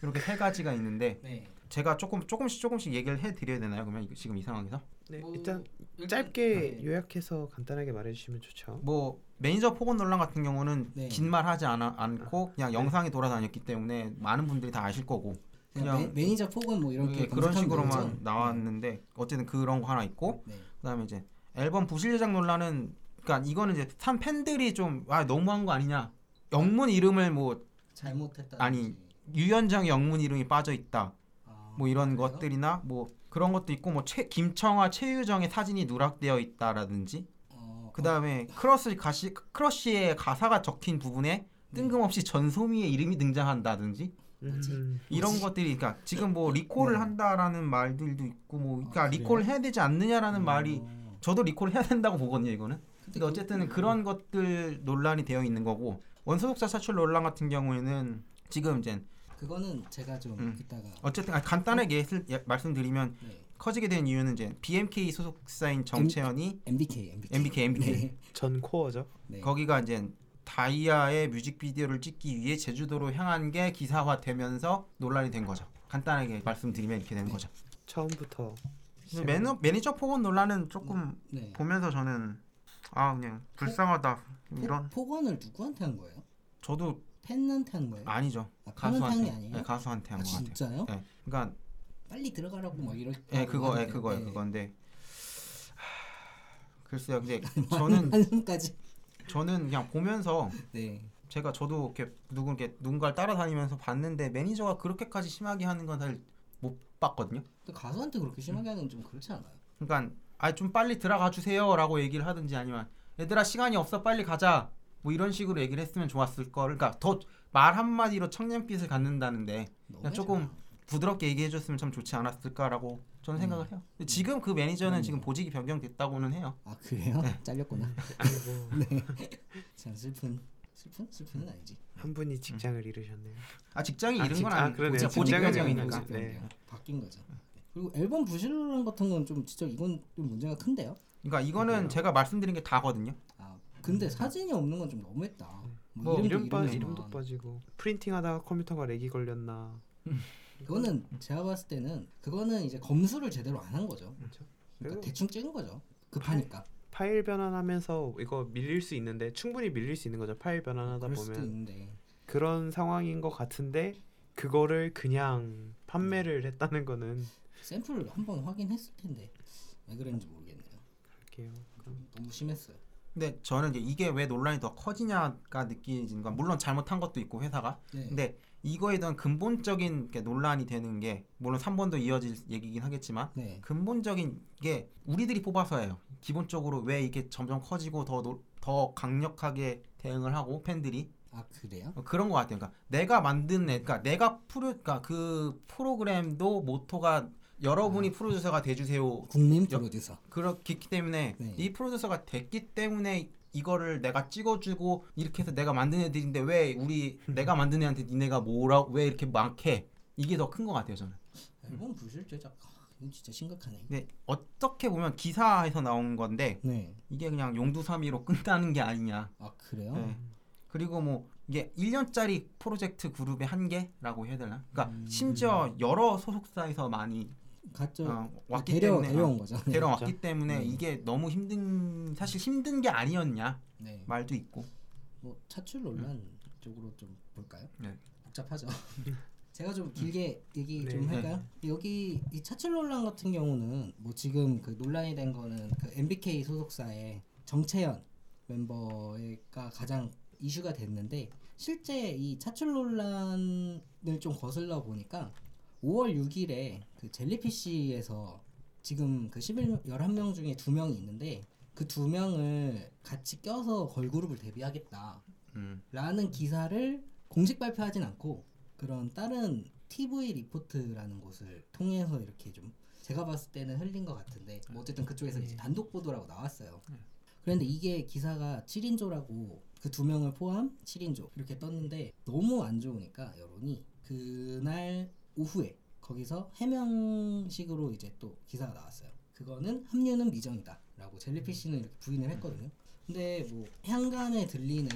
이렇게 세 가지가 있는데 네. 제가 조금 조금씩 조금씩 얘기를 해드려야 되나요 그러면 이거 지금 이 상황에서 네, 뭐, 일단 일단- 짧게 네. 요약해서 간단하게 말해주시면 좋죠. 뭐 매니저 폭언 논란 같은 경우는 네. 긴말 하지 않아, 않고 그냥 네. 영상이 돌아다녔기 때문에 많은 분들이 다 아실 거고 그냥 그냥 매, 매니저 폭언 뭐 이렇게 이게 그런 식으로만 되죠? 나왔는데 어쨌든 그런 거 하나 있고 네. 그다음에 이제 앨범 부실 제작 논란은 그러니까 이거는 이제 산 팬들이 좀 아 너무한 거 아니냐 영문 이름을 뭐 잘못했다. 아니, 유연정의 영문 이름이 빠져 있다 아, 뭐 이런 그래요? 것들이나 뭐 그런 것도 있고 뭐 최, 김청하 최유정의 사진이 누락되어 있다라든지 어, 그다음에 크러쉬 가시 크러쉬의 가사가 적힌 부분에 네. 뜬금없이 전소미의 이름이 등장한다든지 뭐지? 음, 이런 뭐지? 것들이 그러니까 지금 뭐 리콜을 네. 한다라는 말들도 있고 뭐 그러니까 아? 리콜을 해야 되지 않느냐라는 어. 말이 저도 리콜을 해야 된다고 보거든요 이거는 근데 그- 어쨌든 그런 것들 논란이 되어 있는 거고 원소속사 차출 논란 같은 경우에는 지금 이제 그거는 제가 좀 음. 이따가 어쨌든 아, 간단하게 예슬- 예, 말씀드리면 네. 커지게 된 이유는 이제 BMK 소속사인 정채연이 MBK MBK MBK MBK 네. 전 코어죠. 네. 거기가 이제 다이아의 뮤직비디오를 찍기 위해 제주도로 향한 게 기사화되면서 논란이 된 거죠. 간단하게 말씀드리면 이렇게 된 네. 거죠. 처음부터 매너, 매니저 폭언 논란은 조금 네. 보면서 저는 아 그냥 불쌍하다 이런 폭, 폭언을 누구한테 한 거예요? 저도 팬한테 한 거예요? 아니죠 아, 한게 가수한테 아니에요? 네, 가수한테 아한것 같아요. 진짜요? 네, 그러니까 빨리 들어가라고 막 이럴 예 그거 예 네. 그건데 하, 글쎄요 근데 [laughs] 저는 한숨까지 저는 그냥 보면서 네. 제가 저도 이렇게 누구 이렇게 누군가를 따라다니면서 봤는데 매니저가 그렇게까지 심하게 하는 건 사실 못 봤거든요. 또 가수한테 그렇게 심하게 하는 건 좀 그렇지 않아요? 그러니까 아좀 빨리 들어가 주세요라고 얘기를 하든지 아니면 얘들아 시간이 없어 빨리 가자 뭐 이런 식으로 얘기를 했으면 좋았을 걸. 그러니까 더 말 한마디로 청년빛을 갖는다는데 조금 부드럽게 얘기해 줬으면 참 좋지 않았을까라고 저는 음. 생각을 해요. 근데 지금 그 매니저는 음. 지금 보직이 변경됐다고는 해요. 아 그래요? 네. [laughs] 잘렸구나. 아이고 [laughs] 참 슬픈 슬픈 슬픈은 아니지. 한 분이 직장을 잃으셨네요. 아 직장이 아, 잃은 직- 건 아, 아니고 그러네요. 보직 보직 변경이니까. 네. 바뀐 거죠. 그리고 앨범 부실론 같은 건 좀 진짜 이건 좀 문제가 큰데요. 그러니까 이거는 그래요? 제가 말씀드린 게 다거든요. 아 근데 사진이 없는 건 좀 너무했다. 뭐 이름 빠 이름이지만. 이름도 빠지고 프린팅하다가 컴퓨터가 렉이 걸렸나 그거는 제가 봤을 때는 그거는 이제 검수를 제대로 안 한 거죠. 그렇죠. 그러니까 대충 찍은 거죠. 급하니까. 파일 변환하면서 이거 밀릴 수 있는데 충분히 밀릴 수 있는 거죠. 파일 변환하다 그럴 수도 보면 있는데 그런 상황인 것 같은데 그거를 그냥 판매를 했다는 거는 샘플 한번 확인했을 텐데 왜 그랬는지 모르겠네요. 할게요. 그럼 너무 심했어요. 근데 저는 이제 이게 왜 논란이 더 커지냐가 느끼지는 건 물론 잘못한 것도 있고 회사가 네. 근데 이거에 대한 근본적인 게 논란이 되는 게 물론 3번도 이어질 얘기긴 하겠지만 네. 근본적인 게 우리들이 뽑아서예요. 기본적으로 왜 이게 점점 커지고 더, 노- 더 강력하게 대응을 하고 팬들이 아 그래요? 어, 그런 것 같아요. 그러니까 내가 만든 애, 그러니까 내가 프로, 그러니까 그 프로그램도 모토가 여러분이 프로듀서가 돼주세요. 국민 여- 프로듀서. 그렇기 때문에 네. 이 프로듀서가 됐기 때문에 이거를 내가 찍어주고 이렇게 해서 내가 만든 애들인데 왜 우리 내가 만든 애한테 니네가 뭐라 왜 이렇게 막해? 이게 더 큰 것 같아요 저는. 앨범 부실 제작. 아, 이건 진짜 심각하네. 근데 어떻게 보면 기사에서 나온 건데 네. 이게 그냥 용두사미로 [laughs] 끝나는 게 아니냐. 아 그래요? 네. 그리고 뭐 이게 1년짜리 프로젝트 그룹의 한계라고 해야 되나? 그러니까 음. 심지어 여러 소속사에서 많이 갔죠. 어, 왔기 데려 때문에 데려온 어, 거죠. 데려왔기 때문에 네. 이게 너무 힘든 사실 힘든 게 아니었냐 네. 말도 있고 뭐 차출 논란 쪽으로 좀 볼까요? 네. 복잡하죠. [laughs] 제가 좀 길게 얘기 네. 좀 할까요? 여기 이 차출 논란 같은 경우는 뭐 지금 그 논란이 된 거는 그 MBK 소속사의 정채연 멤버가 가장 이슈가 됐는데 실제 이 차출 논란을 좀 거슬러 보니까 5월 6일에 그 젤리피쉬에서 지금 그 11, 11명 중에 두 명이 있는데 그두 명을 같이 껴서 걸그룹을 데뷔하겠다. 음. 라는 기사를 공식 발표하진 않고 그런 다른 TV 리포트라는 곳을 통해서 이렇게 좀 제가 봤을 때는 흘린 것 같은데 뭐 어쨌든 그쪽에서 이제 단독 보도라고 나왔어요. 그런데 이게 기사가 7인조라고 그 두 명을 포함 7인조 이렇게 떴는데 너무 안 좋으니까 여론이 그날 오후에 거기서 해명식으로 이제 또 기사가 나왔어요. 그거는 합류는 미정이다라고 젤리피쉬는 이렇게 부인을 했거든요. 근데 뭐 향간에 들리는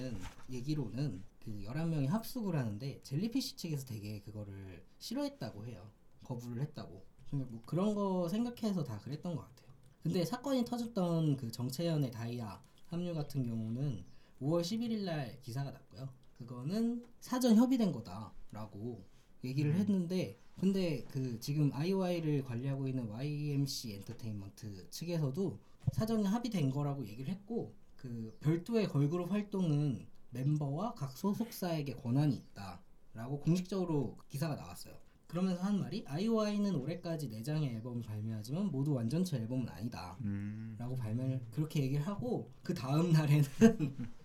얘기로는 그 11명이 합숙을 하는데 젤리피쉬 측에서 되게 그거를 싫어했다고 해요. 거부를 했다고. 근데 뭐 그런 거 생각해서 다 그랬던 것 같아요. 근데 사건이 터졌던 그 정채연의 다이아 합류 같은 경우는 5월 11일 날 기사가 났고요. 그거는 사전 협의된 거다라고 얘기를 했는데 근데 그 지금 IOI를 관리하고 있는 YMC 엔터테인먼트 측에서도 사전에 합의된 거라고 얘기를 했고 그 별도의 걸그룹 활동은 멤버와 각 소속사에게 권한이 있다라고 공식적으로 기사가 나왔어요. 그러면서 한 말이 IOI는 올해까지 4장의 앨범을 발매하지만 모두 완전체 앨범은 아니다. 음. 라고 발매를 그렇게 얘기를 하고 그 다음 날에는 [laughs]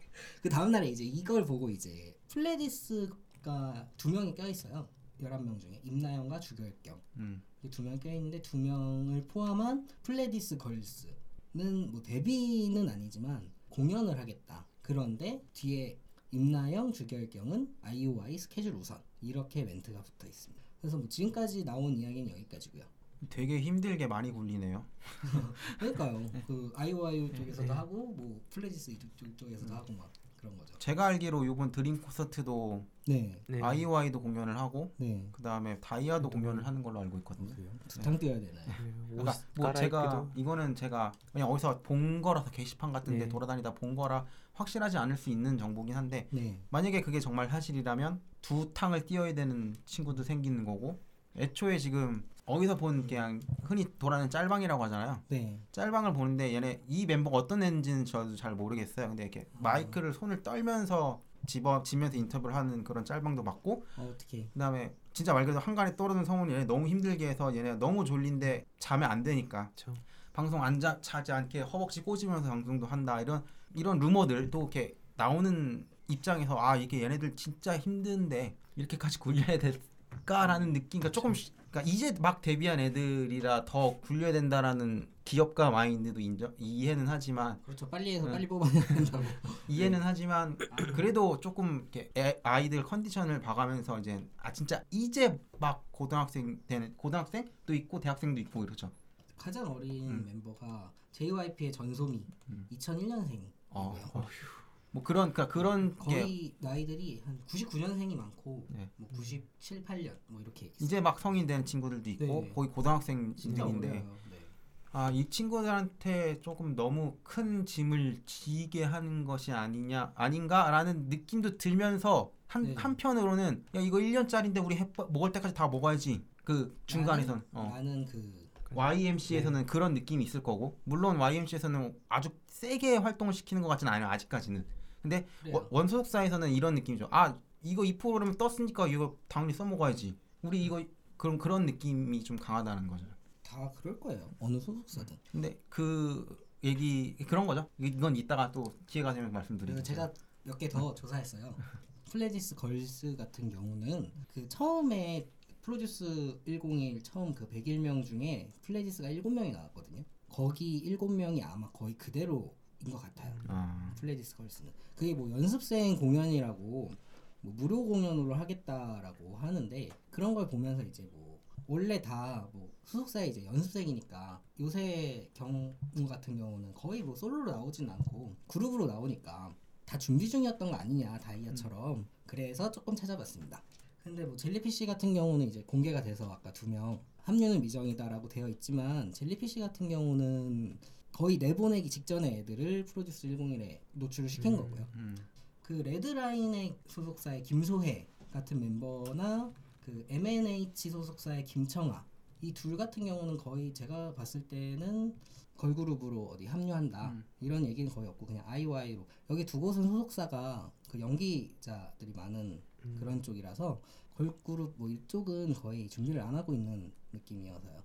그 다음 날에 이제 이걸 보고 이제 플레디스가 두 명이 껴 있어요. 11명 중에 임나영과 주결경 음. 두명 껴 있는데 두 명을 포함한 플레디스 걸스는 뭐 데뷔는 아니지만 공연을 하겠다. 그런데 뒤에 임나영, 주결경은 IOI 스케줄 우선 이렇게 멘트가 붙어 있습니다. 그래서 뭐 지금까지 나온 이야기는 여기까지고요. 되게 힘들게 많이 굴리네요. [laughs] 그러니까요. [laughs] 그 아이오아이 쪽에서도 하고 뭐 플레디스 이쪽 쪽- 쪽에서도 하고 막 그런 거죠. 제가 알기로 이번 드림 콘서트도 네. 네. 아이오아이도 공연을 하고 네. 그 다음에 다이아도 공연을 하는 걸로 알고 있거든요. 그래요? 두탕 뛰어야 되나요? 네, 옷 그러니까 뭐 제가 이거는 제가 그냥 어디서 본 거라서 게시판 같은데 네. 돌아다니다 본 거라 확실하지 않을 수 있는 정보긴 한데 네. 만약에 그게 정말 사실이라면 두 탕을 뛰어야 되는 친구도 생기는 거고 애초에 지금 어디서 본 그냥 흔히 돌아다니는 짤방이라고 하잖아요. 네. 짤방을 보는데 얘네 이 멤버가 어떤 애인지는 저도 잘 모르겠어요. 근데 이렇게 마이크를 손을 떨면서 집어 지면서 인터뷰를 하는 그런 짤방도 봤고 어, 어떻게? 그다음에 진짜 말 그대로 한간에 떨어진 성훈이 얘네 너무 힘들게 해서 얘네 너무 졸린데 자면 안 되니까 그렇죠. 방송 안 자, 자지 않게 허벅지 꼬집으면서 방송도 한다 이런 이런 루머들도 이렇게 나오는 입장에서 아 이게 얘네들 진짜 힘든데 이렇게까지 [laughs] 굴려야 될까라는 느낌 그러니까 조금 쉬- 그러니까 이제 막 데뷔한 애들이라 더 굴려야 된다라는 기업가 마인드도 인정 이해는 하지만 그렇죠. 빨리 해서 네. 빨리 뽑아내야 된다고. [laughs] 이해는 하지만 그래도 조금 이렇게 애, 아이들 컨디션을 봐가면서 이제 아 진짜 이제 막 고등학생 되는 고등학생도 있고 대학생도 있고 이렇죠. 가장 어린 음. 멤버가 JYP의 전소미 음. 2001년생이고요. 어, 뭐 그런 그러니까 그런 게 거의 나이들이 한 99년생이 많고 네. 뭐 97, 8년 뭐 이렇게 있어요. 이제 막 성인 된 친구들도 있고 네. 거의 고등학생들인데. 네. 아이 친구들한테 조금 너무 큰 짐을 지게 하는 것이 아니냐 아닌가라는 느낌도 들면서 한 네. 한편으로는 야 이거 1년짜리인데 우리 해 먹을 때까지 다 먹어야지 그 중간에선 어. 나는 그 YMC에서는 그런 느낌이 있을 거고 물론 YMC에서는 아주 세게 활동을 시키는 것 같지는 않아요 아직까지는 근데 그래요. 원- 원소속사에서는 이런 느낌이죠 아 이거 이 프로그램 떴으니까 이거 당연히 써먹어야지 우리 이거 그런 그런 느낌이 좀 강하다는 거죠 다 그럴 거예요. 어느 소속사든. 근데 그 얘기 그런 거죠 이건 이따가 또 기회가 되면 그리고 말씀드리고 제가 몇 개 더 조사했어요. [laughs] 플레디스 걸스 같은 경우는 그 처음에 프로듀스 101 처음 그 101명 중에 플레디스가 7명이 나왔거든요. 거기 7명이 아마 거의 그대로인 것 같아요. 아, 플레디스 걸스는 그게 뭐 연습생 공연이라고 뭐 무료 공연으로 하겠다라고 하는데 그런 걸 보면서 이제 뭐 원래 다 뭐 소속사에 이제 연습생이니까 요새 경우 같은 경우는 거의 뭐 솔로로 나오진 않고 그룹으로 나오니까 다 준비 중이었던 거 아니냐 다이아처럼 그래서 조금 찾아봤습니다. 근데 뭐 젤리피쉬 같은 경우는 이제 공개가 돼서 아까 두 명 합류는 미정이다라고 되어 있지만 젤리피쉬 같은 경우는 거의 내보내기 직전에 애들을 프로듀스 101에 노출을 시킨 거고요. 음. 그 레드라인의 소속사의 김소혜 같은 멤버나 그 MNH 소속사의 김청아 이 둘 같은 경우는 거의 제가 봤을 때는 걸그룹으로 어디 합류한다 음. 이런 얘기는 거의 없고 그냥 IY로 여기 두 곳은 소속사가 그 연기자들이 많은 음. 그런 쪽이라서 걸그룹 뭐 이쪽은 거의 준비를 안 하고 있는 느낌이어서요.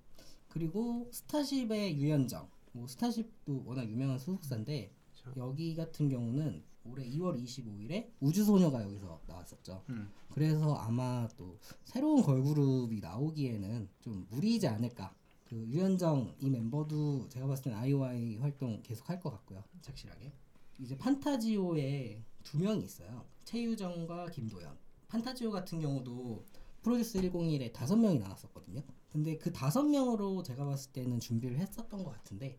그리고 스타쉽의 유현정, 뭐 스타쉽도 워낙 유명한 소속사인데 그렇죠. 여기 같은 경우는 올해 2월 25일에 우주소녀가 여기서 나왔었죠. 음. 그래서 아마 또 새로운 걸그룹이 나오기에는 좀 무리이지 않을까. 그 유현정 이 멤버도 제가 봤을 땐 아이오아이 활동 계속 할 것 같고요. 착실하게. 이제 판타지오에 두 명이 있어요. 최유정과 김도연. 판타지오 같은 경우도 프로듀스 101에 다섯 명이 나왔었거든요. 근데 그 다섯 명으로 제가 봤을 때는 준비를 했었던 것 같은데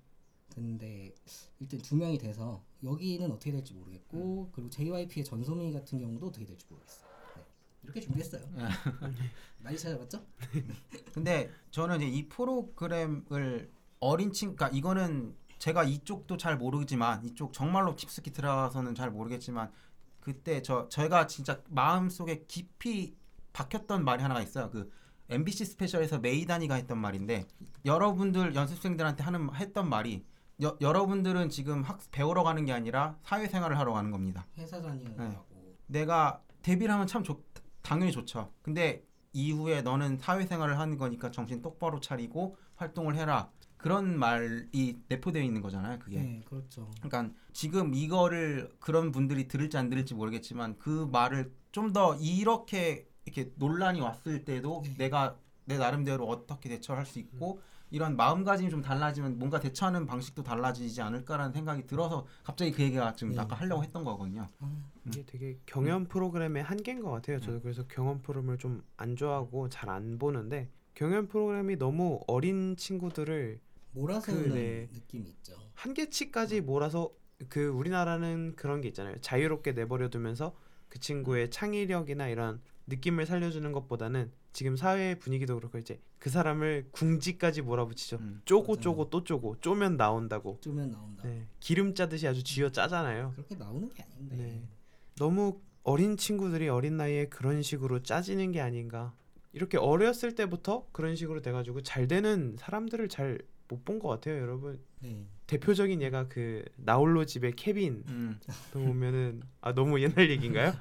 근데 일단 두 명이 돼서 여기는 어떻게 될지 모르겠고 그리고 JYP의 전소미 같은 경우도 어떻게 될지 모르겠어요. 네. 이렇게 준비했어요. [laughs] 많이 찾아봤죠? [laughs] 근데 저는 이제 이 프로그램을 어린 친, 그러니까 이거는 제가 이쪽도 잘 모르지만 이쪽 정말로 깊숙이 들어가서는 잘 모르겠지만 그때 저 저희가 진짜 마음 속에 깊이 박혔던 말이 하나가 있어요. 그 MBC 스페셜에서 메이다니가 했던 말인데 여러분들 연습생들한테 하는 했던 말이 여, 여러분들은 지금 학 배우러 가는 게 아니라 사회생활을 하러 가는 겁니다. 회사 다니느라고 내가 데뷔를 하면 참 좋, 당연히 좋죠. 근데 이후에 너는 사회생활을 하는 거니까 정신 똑바로 차리고 활동을 해라. 그런 말이 내포되어 있는 거잖아요. 그게. 네, 그렇죠. 그러니까 지금 이거를 그런 분들이 들을지 안 들을지 모르겠지만 그 말을 좀 더 이렇게 이렇게 논란이 왔을 때도 네. 내가 내 나름대로 어떻게 대처할 수 있고 이런 마음가짐이 좀 달라지면 뭔가 대처하는 방식도 달라지지 않을까라는 생각이 들어서 갑자기 그 얘기가 지금 네. 아까 하려고 했던 거거든요. 아, 이게 되게 경연 프로그램의 한계인 것 같아요. 저도 그래서 경연 프로그램을 좀 안 좋아하고 잘 안 보는데 경연 프로그램이 너무 어린 친구들을 몰아세우는 그, 네. 느낌이 있죠. 한계치까지 몰아서 그 우리나라는 그런 게 있잖아요. 자유롭게 내버려 두면서 그 친구의 창의력이나 이런 느낌을 살려주는 것보다는 지금 사회 분위기도 그렇고 이제 그 사람을 궁지까지 몰아붙이죠. 음. 쪼고 맞아요. 쪼고 또 쪼고 쪼면 나온다고. 쪼면 나온다. 네, 기름 짜듯이 아주 쥐어 짜잖아요. 그렇게 나오는 게 아닌데. 네. 너무 어린 친구들이 어린 나이에 그런 식으로 짜지는 게 아닌가. 이렇게 어렸을 때부터 그런 식으로 돼가지고 잘 되는 사람들을 잘 못 본 것 같아요, 여러분. 네. 대표적인 예가 그 나홀로 집의 케빈 음. 또 보면은 아 너무 옛날 얘기인가요?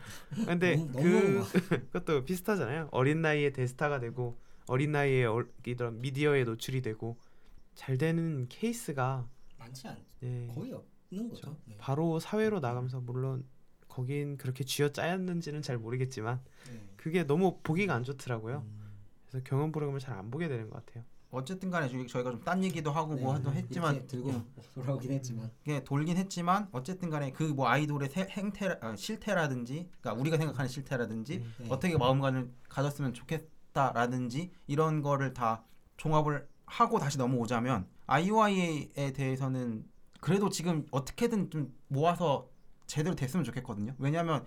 근데 너무- 그 너무 [laughs] 그것도 비슷하잖아요. 어린 나이에 대스타가 되고 어린 나이에 어, 이런 미디어에 노출이 되고 잘 되는 케이스가 많지 않. 예, 거의 없는 거죠. 네. 바로 사회로 나가면서 물론 거긴 그렇게 쥐어 짜였는지는 잘 모르겠지만 네. 그게 너무 보기가 안 좋더라고요. 음. 그래서 경험 프로그램을 잘 안 보게 되는 것 같아요. 어쨌든 간에 저희- 저희가 좀 딴 얘기도 하고 네, 뭐도 네. 했지만 들고 돌아오긴 했지만 이게 돌긴 했지만 어쨌든 간에 그 뭐 아이돌의 세- 행태 어, 실태라든지 그러니까 우리가 생각하는 실태라든지 네. 어떻게 마음가짐을 가졌으면 좋겠다라든지 이런 거를 다 종합을 하고 다시 넘어오자면 아이오아이에 대해서는 그래도 지금 어떻게든 좀 모아서 제대로 됐으면 좋겠거든요. 왜냐하면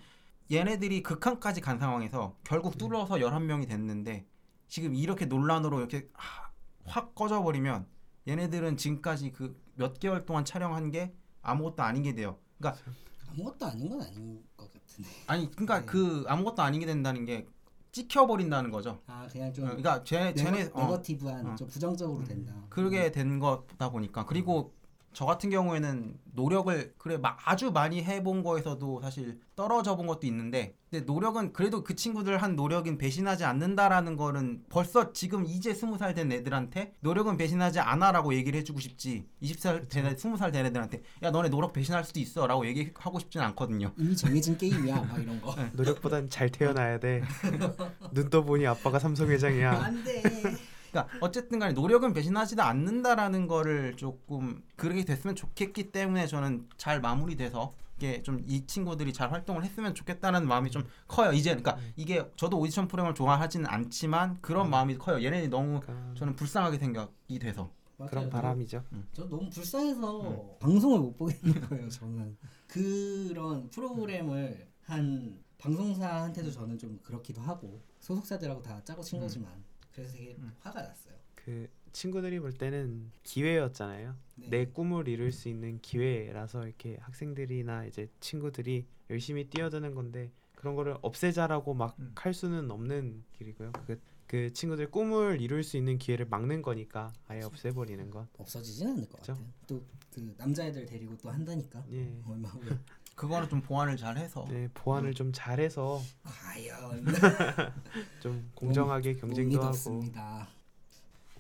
얘네들이 극한까지 간 상황에서 결국 뚫어서 11명이 됐는데 지금 이렇게 논란으로 이렇게 하- 확 꺼져버리면 얘네들은 지금까지 그 몇 개월 동안 촬영한 게 아무것도 아닌 게 돼요. 그러니까 아무것도 아닌 건 아닌 것 같은데. 아니 그러니까 네. 그 아무것도 아니게 된다는 게 찍혀버린다는 거죠. 아 그냥 좀 그러니까 쟤네 쟤네 네거, 어, 네거티브한 어. 좀 부정적으로 된다. 그러게 된 거다 보니까 그리고 저 같은 경우에는 노력을 그래 막 아주 많이 해본 거에서도 사실 떨어져 본 것도 있는데 근데 노력은 그래도 그 친구들 한 노력은 배신하지 않는다라는 거는 벌써 지금 이제 스무 살 된 애들한테 노력은 배신하지 않아라고 얘기를 해주고 싶지 20살 된 애, 20살 된 애들한테 야 너네 노력 배신할 수도 있어라고 얘기하고 싶진 않거든요 이미 정해진 게임이야 막 이런 거. 노력보단 잘 태어나야 돼. [laughs] 눈 떠보니 아빠가 삼성 회장이야. 안 돼. 그러니까 어쨌든 간에 노력은 배신하지도 않는다라는 거를 조금 그렇게 됐으면 좋겠기 때문에 저는 잘 마무리돼서 이게 좀 이 친구들이 잘 활동을 했으면 좋겠다는 마음이 좀 커요. 이제 그러니까 이게 저도 오디션 프로그램을 좋아하지는 않지만 그런 마음이 커요. 얘네들이 너무 그러니까 저는 불쌍하게 생각이 돼서 그런 바람이죠. 저 너무 불쌍해서 음. 방송을 못 보겠는 거예요. 저는 그런 프로그램을 한 방송사한테도 저는 좀 그렇기도 하고 소속사들하고 다 짜고 친 음. 거지만 그래서 되게 음. 화가 났어요. 그 친구들이 볼 때는 기회였잖아요. 네. 내 꿈을 이룰 수 있는 기회라서 이렇게 학생들이나 이제 친구들이 열심히 뛰어드는 건데 그런 거를 없애자라고 막 음. 할 수는 없는 길이고요. 그, 그 친구들 꿈을 이룰 수 있는 기회를 막는 거니까 아예 없애버리는 건. 없어지진 않을 것 그쵸? 같아요. 또 그 남자애들 데리고 또 한다니까. 예. 얼마 후에 그거는 좀 보완을 잘 해서 네, 음. 보완을 좀 잘해서 과연 [laughs] 좀 공정하게 경쟁도 못 하고 믿었습니다.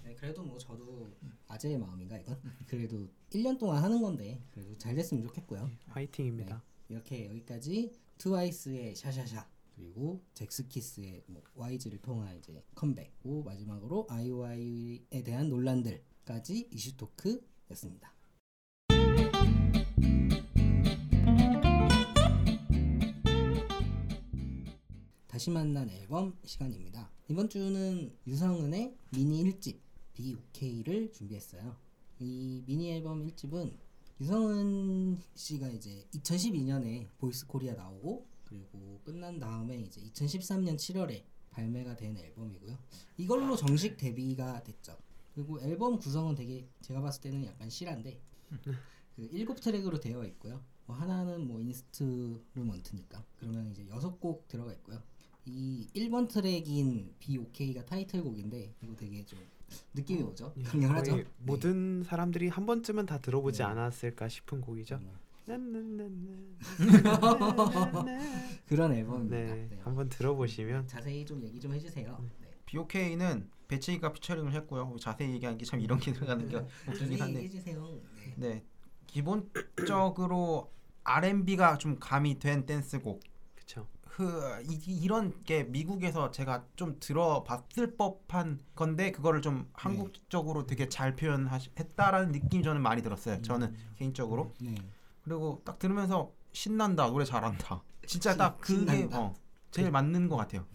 네, 그래도 뭐 저도 아재의 마음인가 이건 그래도 1년 동안 하는 건데 그래도 잘 됐으면 좋겠고요. 화이팅입니다. 이렇게 여기까지 트와이스의 샤샤샤 그리고 잭스키스의 뭐 YG를 통한 이제 컴백 고 마지막으로 아이오아이에 대한 논란들까지 이슈 토크였습니다. 다시 만난 앨범 시간입니다. 이번 주는 유성은의 미니 1집 Be OK를 준비했어요. 이 미니 앨범 1집은 유성은 씨가 이제 2012년에 보이스 코리아 나오고 그리고 끝난 다음에 이제 2013년 7월에 발매가 된 앨범이고요. 이걸로 정식 데뷔가 됐죠. 그리고 앨범 구성은 되게 제가 봤을 때는 약간 실한데 그 일곱 트랙으로 되어 있고요. 뭐 하나는 뭐 instrument니까 그러면 이제 여섯 곡 들어가 있고요. 이 1번 트랙인 BOK가 타이틀곡인데 이거 되게 좀 느낌이 오죠? 예, 강렬하죠? 거의 모든 사람들이 한 번쯤은 다 들어보지 네. 않았을까 싶은 곡이죠. 음, 나나나나. [laughs] 그런 앨범입니다. 네, 네. 한번 들어보시면 자세히 좀 얘기 좀 해주세요. 네. BOK는 배치기가 피처링을 했고요. 자세히 얘기하는 게 참 이런 게 들어가는 게 웃기긴 한데. 네. 네 기본적으로 R&B가 좀 가미된 댄스곡 그 이, 이런 게 미국에서 제가 좀 들어봤을 법한 건데 그거를 좀 한국적으로 되게 잘 표현했다라는 느낌이 저는 많이 들었어요. 저는 개인적으로 네. 그리고 딱 들으면서 신난다 노래 잘한다. 진짜 딱 신- 그게. 어, 제일 맞는 것 같아요.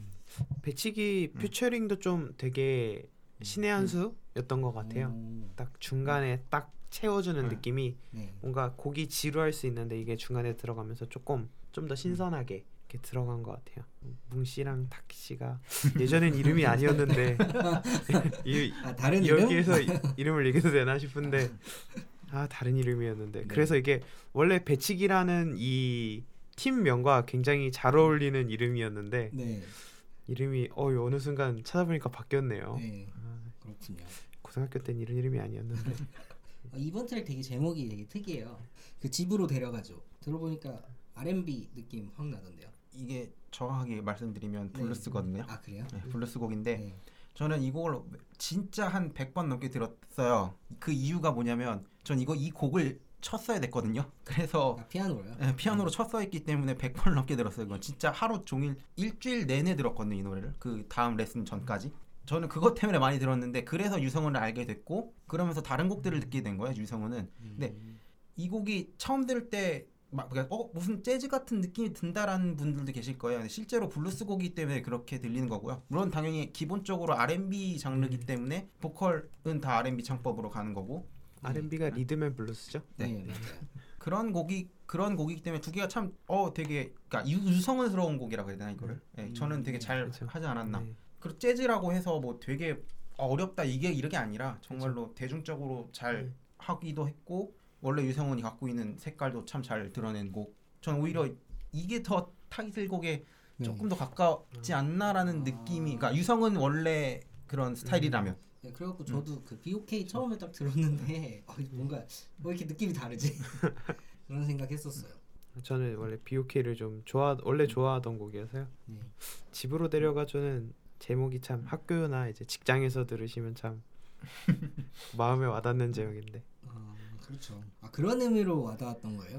배치기 음. 퓨처링도 좀 되게 신의 한 수였던 것 같아요. 오, 딱 중간에 딱 채워주는 네. 느낌이 네. 뭔가 곡이 지루할 수 있는데 이게 중간에 들어가면서 조금 좀 더 신선하게 이렇게 들어간 것 같아요. 뭉 씨랑 타키씨가 예전엔 이름이 아니었는데 [laughs] 이, 아 다른 이름? 여기에서 이- 이름을 얘기해도 되나 싶은데 아 다른 이름이었는데 네. 그래서 이게 원래 배치기라는 이 팀명과 굉장히 잘 어울리는 이름이었는데 네. 이름이 어 어느 순간 찾아보니까 바뀌었네요. 네. 아, 그렇군요. 고등학교 땐 이런 이름이 아니었는데 [laughs] 어, 이번 트랙 되게 제목이 되게 특이해요. 그 집으로 데려가죠. 들어보니까 R&B 느낌 확 나던데요. 이게 정확하게 말씀드리면 네. 블루스거든요. 아 그래요? 네, 블루스 곡인데 네. 저는 이 곡을 진짜 한 100번 넘게 들었어요. 그 이유가 뭐냐면 전 이거 이 곡을 쳤어야 됐거든요. 그래서 아 피아노로요? 예, 피아노로 쳤어야 했기 때문에 100번 넘게 들었어요. 이건 진짜 하루 종일 일주일 내내 들었거든요, 이 노래를. 그 다음 레슨 전까지. 저는 그것 때문에 많이 들었는데 그래서 유성은을 알게 됐고 그러면서 다른 곡들을 듣게 된 거예요, 유성은은. 네. 이 곡이 처음 들을 때 막, 그러니까 어 무슨 재즈 같은 느낌이 든다라는 분들도 계실 거예요. 실제로 블루스 곡이기 때문에 그렇게 들리는 거고요. 물론 당연히 기본적으로 R&B 장르이기 때문에 보컬은 다 R&B 창법으로 가는 거고 R&B가 리듬 앤 블루스죠. 네, 네. 맞아요. [laughs] 그런 곡이 그런 곡이기 때문에 두 개가 참 어 되게 그러니까 유, 유성은스러운 곡이라고 해야 되나 이거를 예, 저는 되게 잘 그쵸. 하지 않았나 네. 그리고 재즈라고 해서 뭐 되게 어렵다 이게 이게 아니라 정말로 대중적으로 잘 네. 하기도 했고 원래 유성은이 갖고 있는 색깔도 참 잘 드러낸 곡 저는 오히려 이게 더 타이틀곡에 네. 조금 더 가깝지 않나라는 아. 느낌이 그러니까 유성은 원래 그런 스타일이라면 네, 그래갖고 저도 그 BOK 처음에 딱 들었는데 [laughs] 어, 뭔가 왜 이렇게 느낌이 다르지? [laughs] 그런 생각했었어요. 저는 원래 BOK를 좀 좋아 원래 좋아하던 곡이어서요. 네. 집으로 데려가주는 제목이 참 학교나 이제 직장에서 들으시면 참 [laughs] 마음에 와닿는 제목인데 아 그렇죠. 아 그런 의미로 와닿았던 거예요?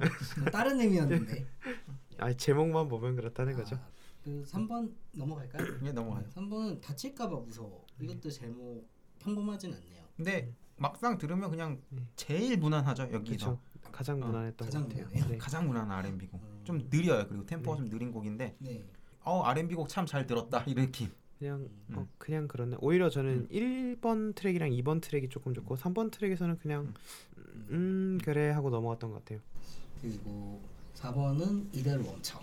다른 의미였는데. [laughs] 아 제목만 보면 그렇다는 거죠. 아, 그 3번 넘어갈까요? 예 넘어가요. 3번은 다칠까봐 무서워. 이것도 제목 평범하진 않네요. 근데 막상 들으면 그냥 네. 제일 무난하죠 여기서 그렇죠. 가장 어, 무난했던 가장 것 같아요. 네. 가장 무난한 R&B 곡. 음. 좀 느려요. 그리고 템포가 네. 좀 느린 곡인데 네. 어 R&B 곡 참 잘 들었다 이 느낌. 그냥 음. 어, 그냥 그렇네. 오히려 저는 1번 트랙이랑 2번 트랙이 조금 좋고 3번 트랙에서는 그냥 음 그래 하고 넘어갔던 것 같아요. 그리고 4번은 이대로 멈춰.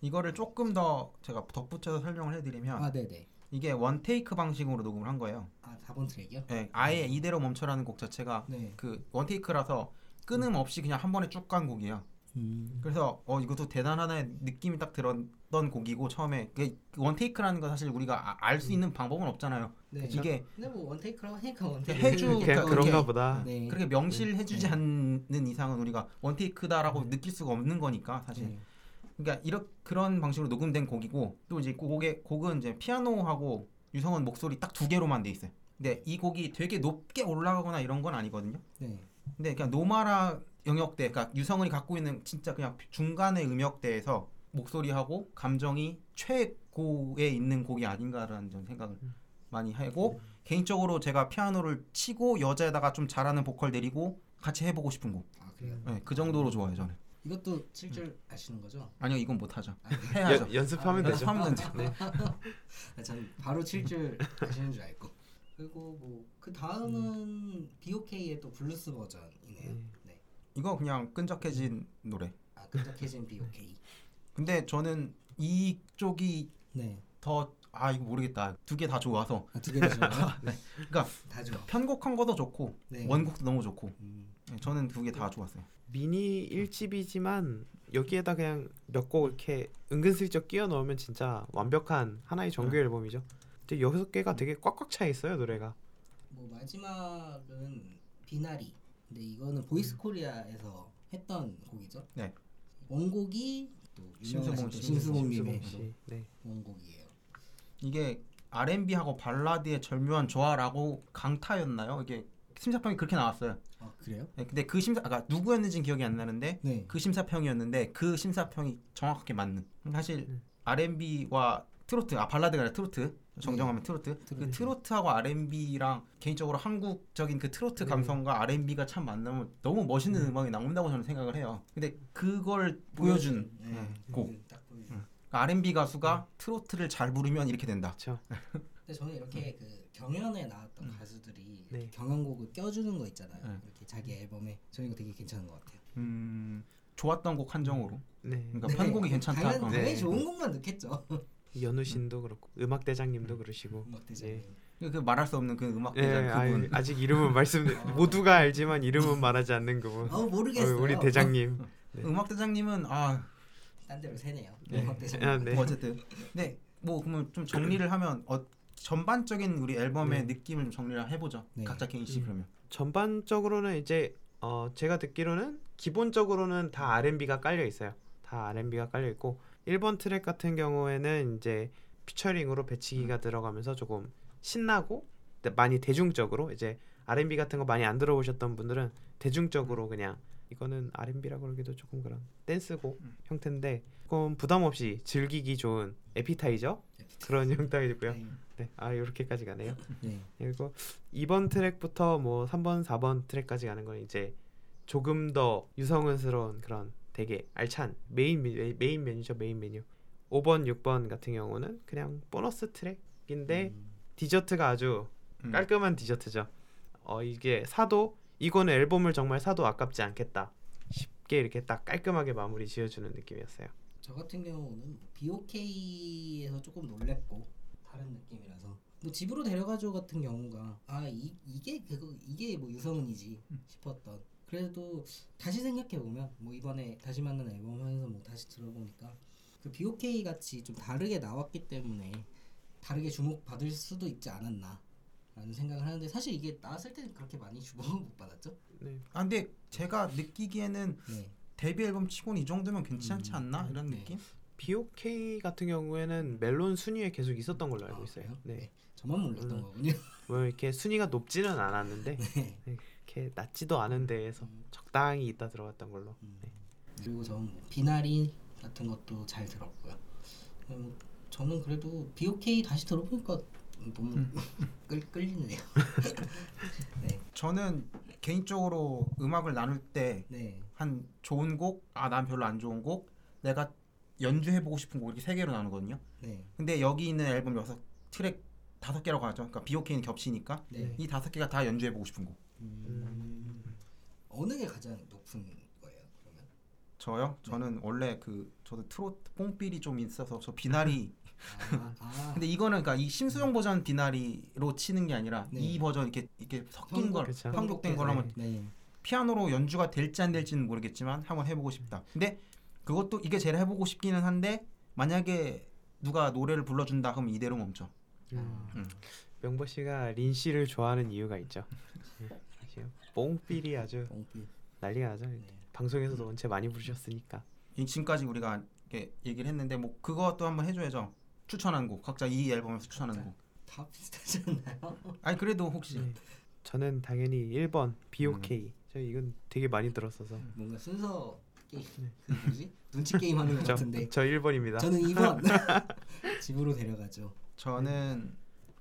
이거를 조금 더 제가 덧붙여서 설명을 해드리면 아 네네. 이게 one take 방식으로 녹음을 한 거예요. 아 4번 트랙이요? 예, 아예 이대로 멈춰라는 곡 자체가 네. 그 one take라서 끊음 없이 그냥 한 번에 쭉 간 곡이에요. 음. 그래서 어 이것도 대단하다는 느낌이 딱 들었 던 곡이고 처음에 그원 테이크라는 거 사실 우리가 알 수 있는 방법은 없잖아요. 네. 이게 근데 뭐 원테이크라고 하니까 원테이크. 해주- 그러니까 그런가 보다. 네. 그렇게 명실해주지 네. 않는 이상은 우리가 원 테이크다라고 느낄 수가 없는 거니까 사실. 네. 그러니까 이런 그런 방식으로 녹음된 곡이고 또 이제 그 곡의 곡은 이제 피아노하고 유성은 목소리 딱 두 개로만 돼 있어요. 근데 이 곡이 되게 높게 올라가거나 이런 건 아니거든요. 네. 근데 그냥 노마라 영역대, 그러니까 유성은이 갖고 있는 진짜 그냥 중간의 음역대에서 목소리하고 감정이 최고에 있는 곡이 아닌가라는 좀 생각을 많이 하고 개인적으로 제가 피아노를 치고 여자에다가 좀 잘하는 보컬 내리고 같이 해보고 싶은 곡. 아 그래요. 네, 그 정도로 좋아요 저는. 이것도 칠줄 아시는 거죠? 아니요 이건 못 하죠. 아, 네. 해야죠. 연, 연습하면 아, 되죠. 연습하면 되죠. 네. [laughs] 아, 전 바로 칠줄 아시는 줄 알고. 그리고 뭐 그 다음은 BOK의 또 블루스 버전이네요. 음. 네. 이거 그냥 끈적해진 노래. 아 끈적해진 BOK. [laughs] 근데 저는 이쪽이 네. 더 아 이거 모르겠다. 두 개 다 좋아서 아, 두개 다 좋아요? [laughs] 네. 그러니까 [laughs] 다 좋아. 편곡한 것도 좋고 네. 원곡도 너무 좋고 음. 네, 저는 두 개 다 좋았어요. 미니 1집이지만 여기에다 그냥 몇 곡 이렇게 은근슬쩍 끼워 넣으면 진짜 완벽한 하나의 정규 앨범이죠. 근데 여섯 개가 되게 꽉꽉 차 있어요 노래가. 뭐 마지막은 비나리. 근데 이거는 보이스 코리아에서 했던 곡이죠. 네. 원곡이 심수봉 씨. 네. 원곡이에요. 이게 R&B하고 발라드의 절묘한 조화라고 강타였나요? 이게 심사평이 그렇게 나왔어요. 아 그래요? 네, 근데 그 심사 아까 누구였는지는 기억이 안 나는데 네. 그 심사평이었는데 그 심사평이 정확하게 맞는. 사실 음. R&B와 트로트 아 발라드가 아니라 트로트 정정하면 트로트 그 트로트. 트로트하고 R&B랑 개인적으로 한국적인 그 트로트 음. 감성과 R&B가 참 만나면 너무 멋있는 음. 악이 나온다고 저는 생각을 해요. 근데 그걸 보여준 네. 네, 곡. 음. 그러니까 R&B 가수가 트로트를 잘 부르면 이렇게 된다. 그렇죠. [laughs] 근데 저는 이렇게 그 경연에 나왔던 음. 가수들이 네. 경연곡을 껴주는 거 있잖아요. 네. 이렇게 자기 앨범에 저는 이거 되게 괜찮은 것 같아요. 음, 좋았던 곡 한정으로. 네. 그러니까 편곡이 괜찮다. 당연, 어. 당연히 네. 좋은 곡만 넣겠죠. [laughs] 연우 신도 그렇고 음악 대장님도 그러시고. 음악 대장님. 그 말할 수 없는 그 음악 네, 대장 아유, 그분. 아 직 이름은 [laughs] 말씀 모두가 알지만 이름은 말하지 않는 그분. 아우 모르겠어요. 어, 우리 대장님. [laughs] 네. 음악 대장님은 아 딴 데로 새네요. 네. 음악 대장님. 아, 네. 뭐 어쨌든 네. 뭐 그러면 좀 정리를 하면 어, 전반적인 우리 앨범의 네. 느낌을 좀 정리를 해보죠. 네. 각자 개인씩 음. 그러면. 전반적으로는 이제 어 제가 듣기로는 기본적으로는 다 R&B가 깔려 있어요. 다 R&B가 깔려 있고 1번 트랙 같은 경우에는 이제 피처링으로 배치기가 들어가면서 조금 신나고 근데 많이 대중적으로 이제 R&B 같은 거 많이 안 들어보셨던 분들은 대중적으로 그냥 이거는 R&B라고 그러기도 조금 그런 댄스곡 음. 형태인데 조금 부담 없이 즐기기 좋은 에피타이저 그런 형태이고요. 네. 네, 아 이렇게까지 가네요. [laughs] 네. 그리고 2번 트랙부터 뭐 3번, 4번 트랙까지 가는 건 이제 조금 더 유성은스러운 그런 되게 알찬 메인 메- 메인 메뉴죠 메인 메뉴. 5번, 6번 같은 경우는 그냥 보너스 트랙인데 음. 디저트가 아주 음. 깔끔한 디저트죠. 어 이게 사도 이거는 앨범을 정말 사도 아깝지 않겠다 싶게 이렇게 딱 깔끔하게 마무리 지어주는 느낌이었어요. 저 같은 경우는 BOK에서 조금 놀랬고 다른 느낌이라서 뭐 집으로 데려가줘 같은 경우가 아 이, 이게 그거 이게 뭐 유성은이지 싶었던 그래도 다시 생각해 보면 뭐 이번에 다시 만난 앨범 하면서 뭐 다시 들어보니까 그 BOK 같이 좀 다르게 나왔기 때문에 다르게 주목받을 수도 있지 않았나 라는 생각을 하는데 사실 이게 나왔을 때는 그렇게 많이 주목을 못 받았죠 네. 아 근데 제가 느끼기에는 네 데뷔 앨범 치고는 이 정도면 괜찮지 음, 않나 이런 네. 느낌? BOK 같은 경우에는 멜론 순위에 계속 있었던 걸로 알고 아, 있어요. 그래요? 네. 저만 몰랐던 음. 거군요 뭐 이렇게 순위가 높지는 않았는데 [laughs] 네. 이렇게 낮지도 않은 데에서 적당히 있다 들어갔던 걸로. 음. 그리고 저는 뭐 비나리 같은 것도 잘 들었고요. 음, 저는 그래도 BOK 다시 들어보니까 너무 음. [laughs] 끌, 끌리네요. [laughs] 네, 저는 개인적으로 음악을 나눌 때 네, 한 좋은 곡, 아 난 별로 안 좋은 곡, 내가 연주해보고 싶은 곡 이렇게 세 개로 나누거든요. 네, 근데 여기 있는 앨범 여섯 트랙 다섯 개라고 하죠. 그러니까 BOK는 겹치니까 네. 이 다섯 개가 다 연주해보고 싶은 곡. 음, 어느 게 가장 높은 거예요? 그러면? 저요? 저는 원래 그 저도 트로트 뽕삘이 좀 있어서 저 비나리. 아, 아 [laughs] 근데 이거는 그러니까 이 심수영 버전 비나리로 치는 게 아니라 네. 이 버전 이렇게 이렇게 섞인 걸 그쵸. 편곡된 걸 한번 네, 피아노로 연주가 될지 안 될지는 모르겠지만 한번 해보고 싶다. 근데 그것도 이게 제일 해보고 싶기는 한데 만약에 누가 노래를 불러준다 그러면 이대로 멈춰. 음. 음. 명보 씨가 린 씨를 좋아하는 이유가 있죠. [laughs] 네, 사실 뽕삘이 아주 뽕빛. 난리가 나죠. 네. 방송에서도 원체 많이 부르셨으니까. 이- 지금까지 우리가 이렇게 얘기를 했는데 뭐 그것도 한번 해줘야죠. 추천한 곡 각자 이 앨범에서 추천한 곡. 다 비슷하지 않나요? 아니 그래도 혹시 네. 저는 당연히 1번 BOK. 저 이건 되게 많이 들었어서. 뭔가 순서 게임 그 뭐지? 눈치 게임 하는 것 저, 같은데 저 1번입니다. 저는 2번 [laughs] 집으로 데려가죠. 저는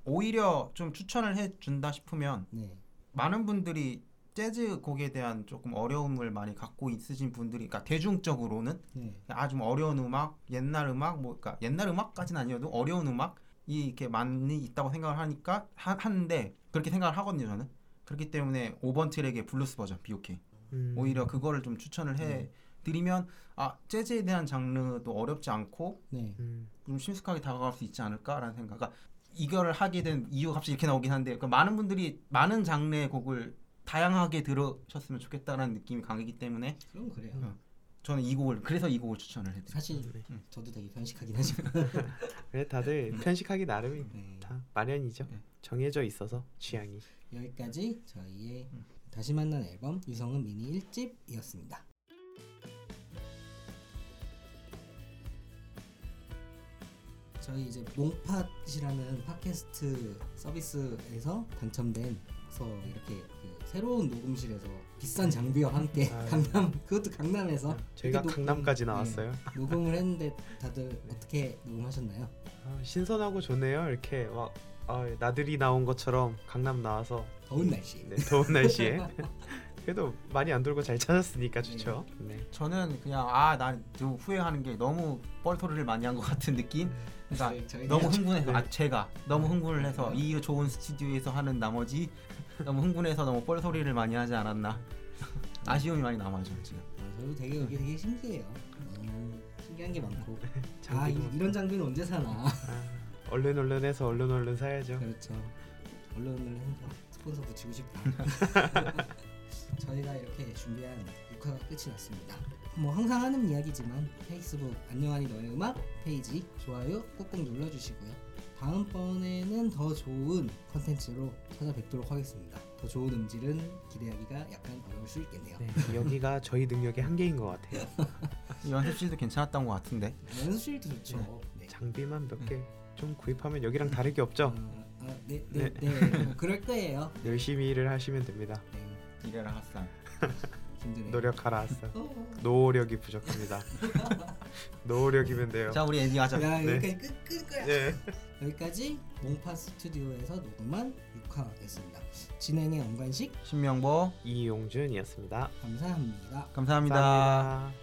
오히려 좀 추천을 해 준다 싶으면 네, 많은 분들이 재즈 곡에 대한 조금 어려움을 많이 갖고 있으신 분들이 그러니까 대중적으로는 네, 아주 어려운 음악, 옛날 음악, 뭐 그러니까 옛날 음악까지는 아니어도 어려운 음악이 이렇게 많이 있다고 생각을 하니까 하, 하는데 그렇게 생각을 하거든요 저는 그렇기 때문에 5번 트랙의 블루스 버전 BOK 음. 오히려 그거를 좀 추천을 해 드리면 아 재즈에 대한 장르도 어렵지 않고 네. 음. 좀 친숙하게 다가갈 수 있지 않을까라는 생각. 그러니까 이거를 하게 된 이유가 갑자기 이렇게 나오긴 한데 그러니까 많은 분들이 많은 장르의 곡을 다양하게 들으셨으면 좋겠다라는 느낌이 강하기 때문에 그럼 그래요. 어. 저는 이 곡을 그래서 이 곡을 추천을 해드려요. 사실 네. 저도 되게 편식하긴 하지만 [laughs] 그래 다들 편식하기 나름이 네. 다 마련이죠. 네. 정해져 있어서 취향이. 여기까지 저희의 음. 다시 만난 앨범 유성은 미니 1집이었습니다. 저희 이제 몽팟이라는 팟캐스트 서비스에서 당첨된 서 이렇게 그 새로운 녹음실에서 비싼 장비와 함께 아. 강남 그것도 강남에서 저희가 이렇게 녹음- 강남까지 네, 나왔어요. 녹음을 했는데 다들 어떻게 녹음하셨나요? 아, 신선하고 좋네요. 이렇게 막 아, 나들이 나온 것처럼 강남 나와서 더운 날씨. 네, 더운 날씨에 그래도 많이 안 돌고 잘 찾았으니까 좋죠. 네. 저는 그냥 아난 후회하는 게 너무 뻘소리를 많이 한 것 같은 느낌. 그러니까 저희- 저희는 너무 흥분해서 네. 아 제가 너무 흥분을 해서 이 좋은 스튜디오에서 하는 나머지 [laughs] 너무 흥분해서 너무 뻘소리를 많이 하지 않았나 아쉬움이 많이 남아죠 지금. 아, 저도 되게 여기 되게 신기해요. 음, 신기한 게 많고. [laughs] 아 이, 이런 장비는 언제 사나? 아, 얼른 얼른 해서 얼른 얼른 사야죠. 그렇죠. 언론을 해서 스폰서 붙이고 싶다. [laughs] 저희가 이렇게 준비한 6화가 끝이 났습니다. 뭐 항상 하는 이야기지만 페이스북 안녕하니 너의 음악 페이지 좋아요 꾹꾹 눌러주시고요. 다음번에는 더 좋은 컨텐츠로 찾아뵙도록 하겠습니다. 더 좋은 음질은 기대하기가 약간 어려울 수 있겠네요. 네, 여기가 저희 능력의 한계인 것 같아요. [laughs] 연습실도 괜찮았던 것 같은데. 연습실도 좋죠. 네. 장비만 몇 개 좀 구입하면 여기랑 다를 게 없죠. 어, 아, 네, 네, 네. 뭐 그럴 거예요. 열심히 일을 하시면 됩니다. 네, 이래라 핫산. [laughs] 힘드네요. 노력하라 아싸. 어, 노력이 부족합니다. [laughs] 노력이면 돼요. 자 우리 엔딩 하자. 야 네. 여기까지 끝, 끝 거야. 네. 여기까지 몽파 스튜디오에서 녹음한 6화였습니다. 진행의 엄관식 신명보 이용준이었습니다. 감사합니다. 감사합니다. 감사합니다.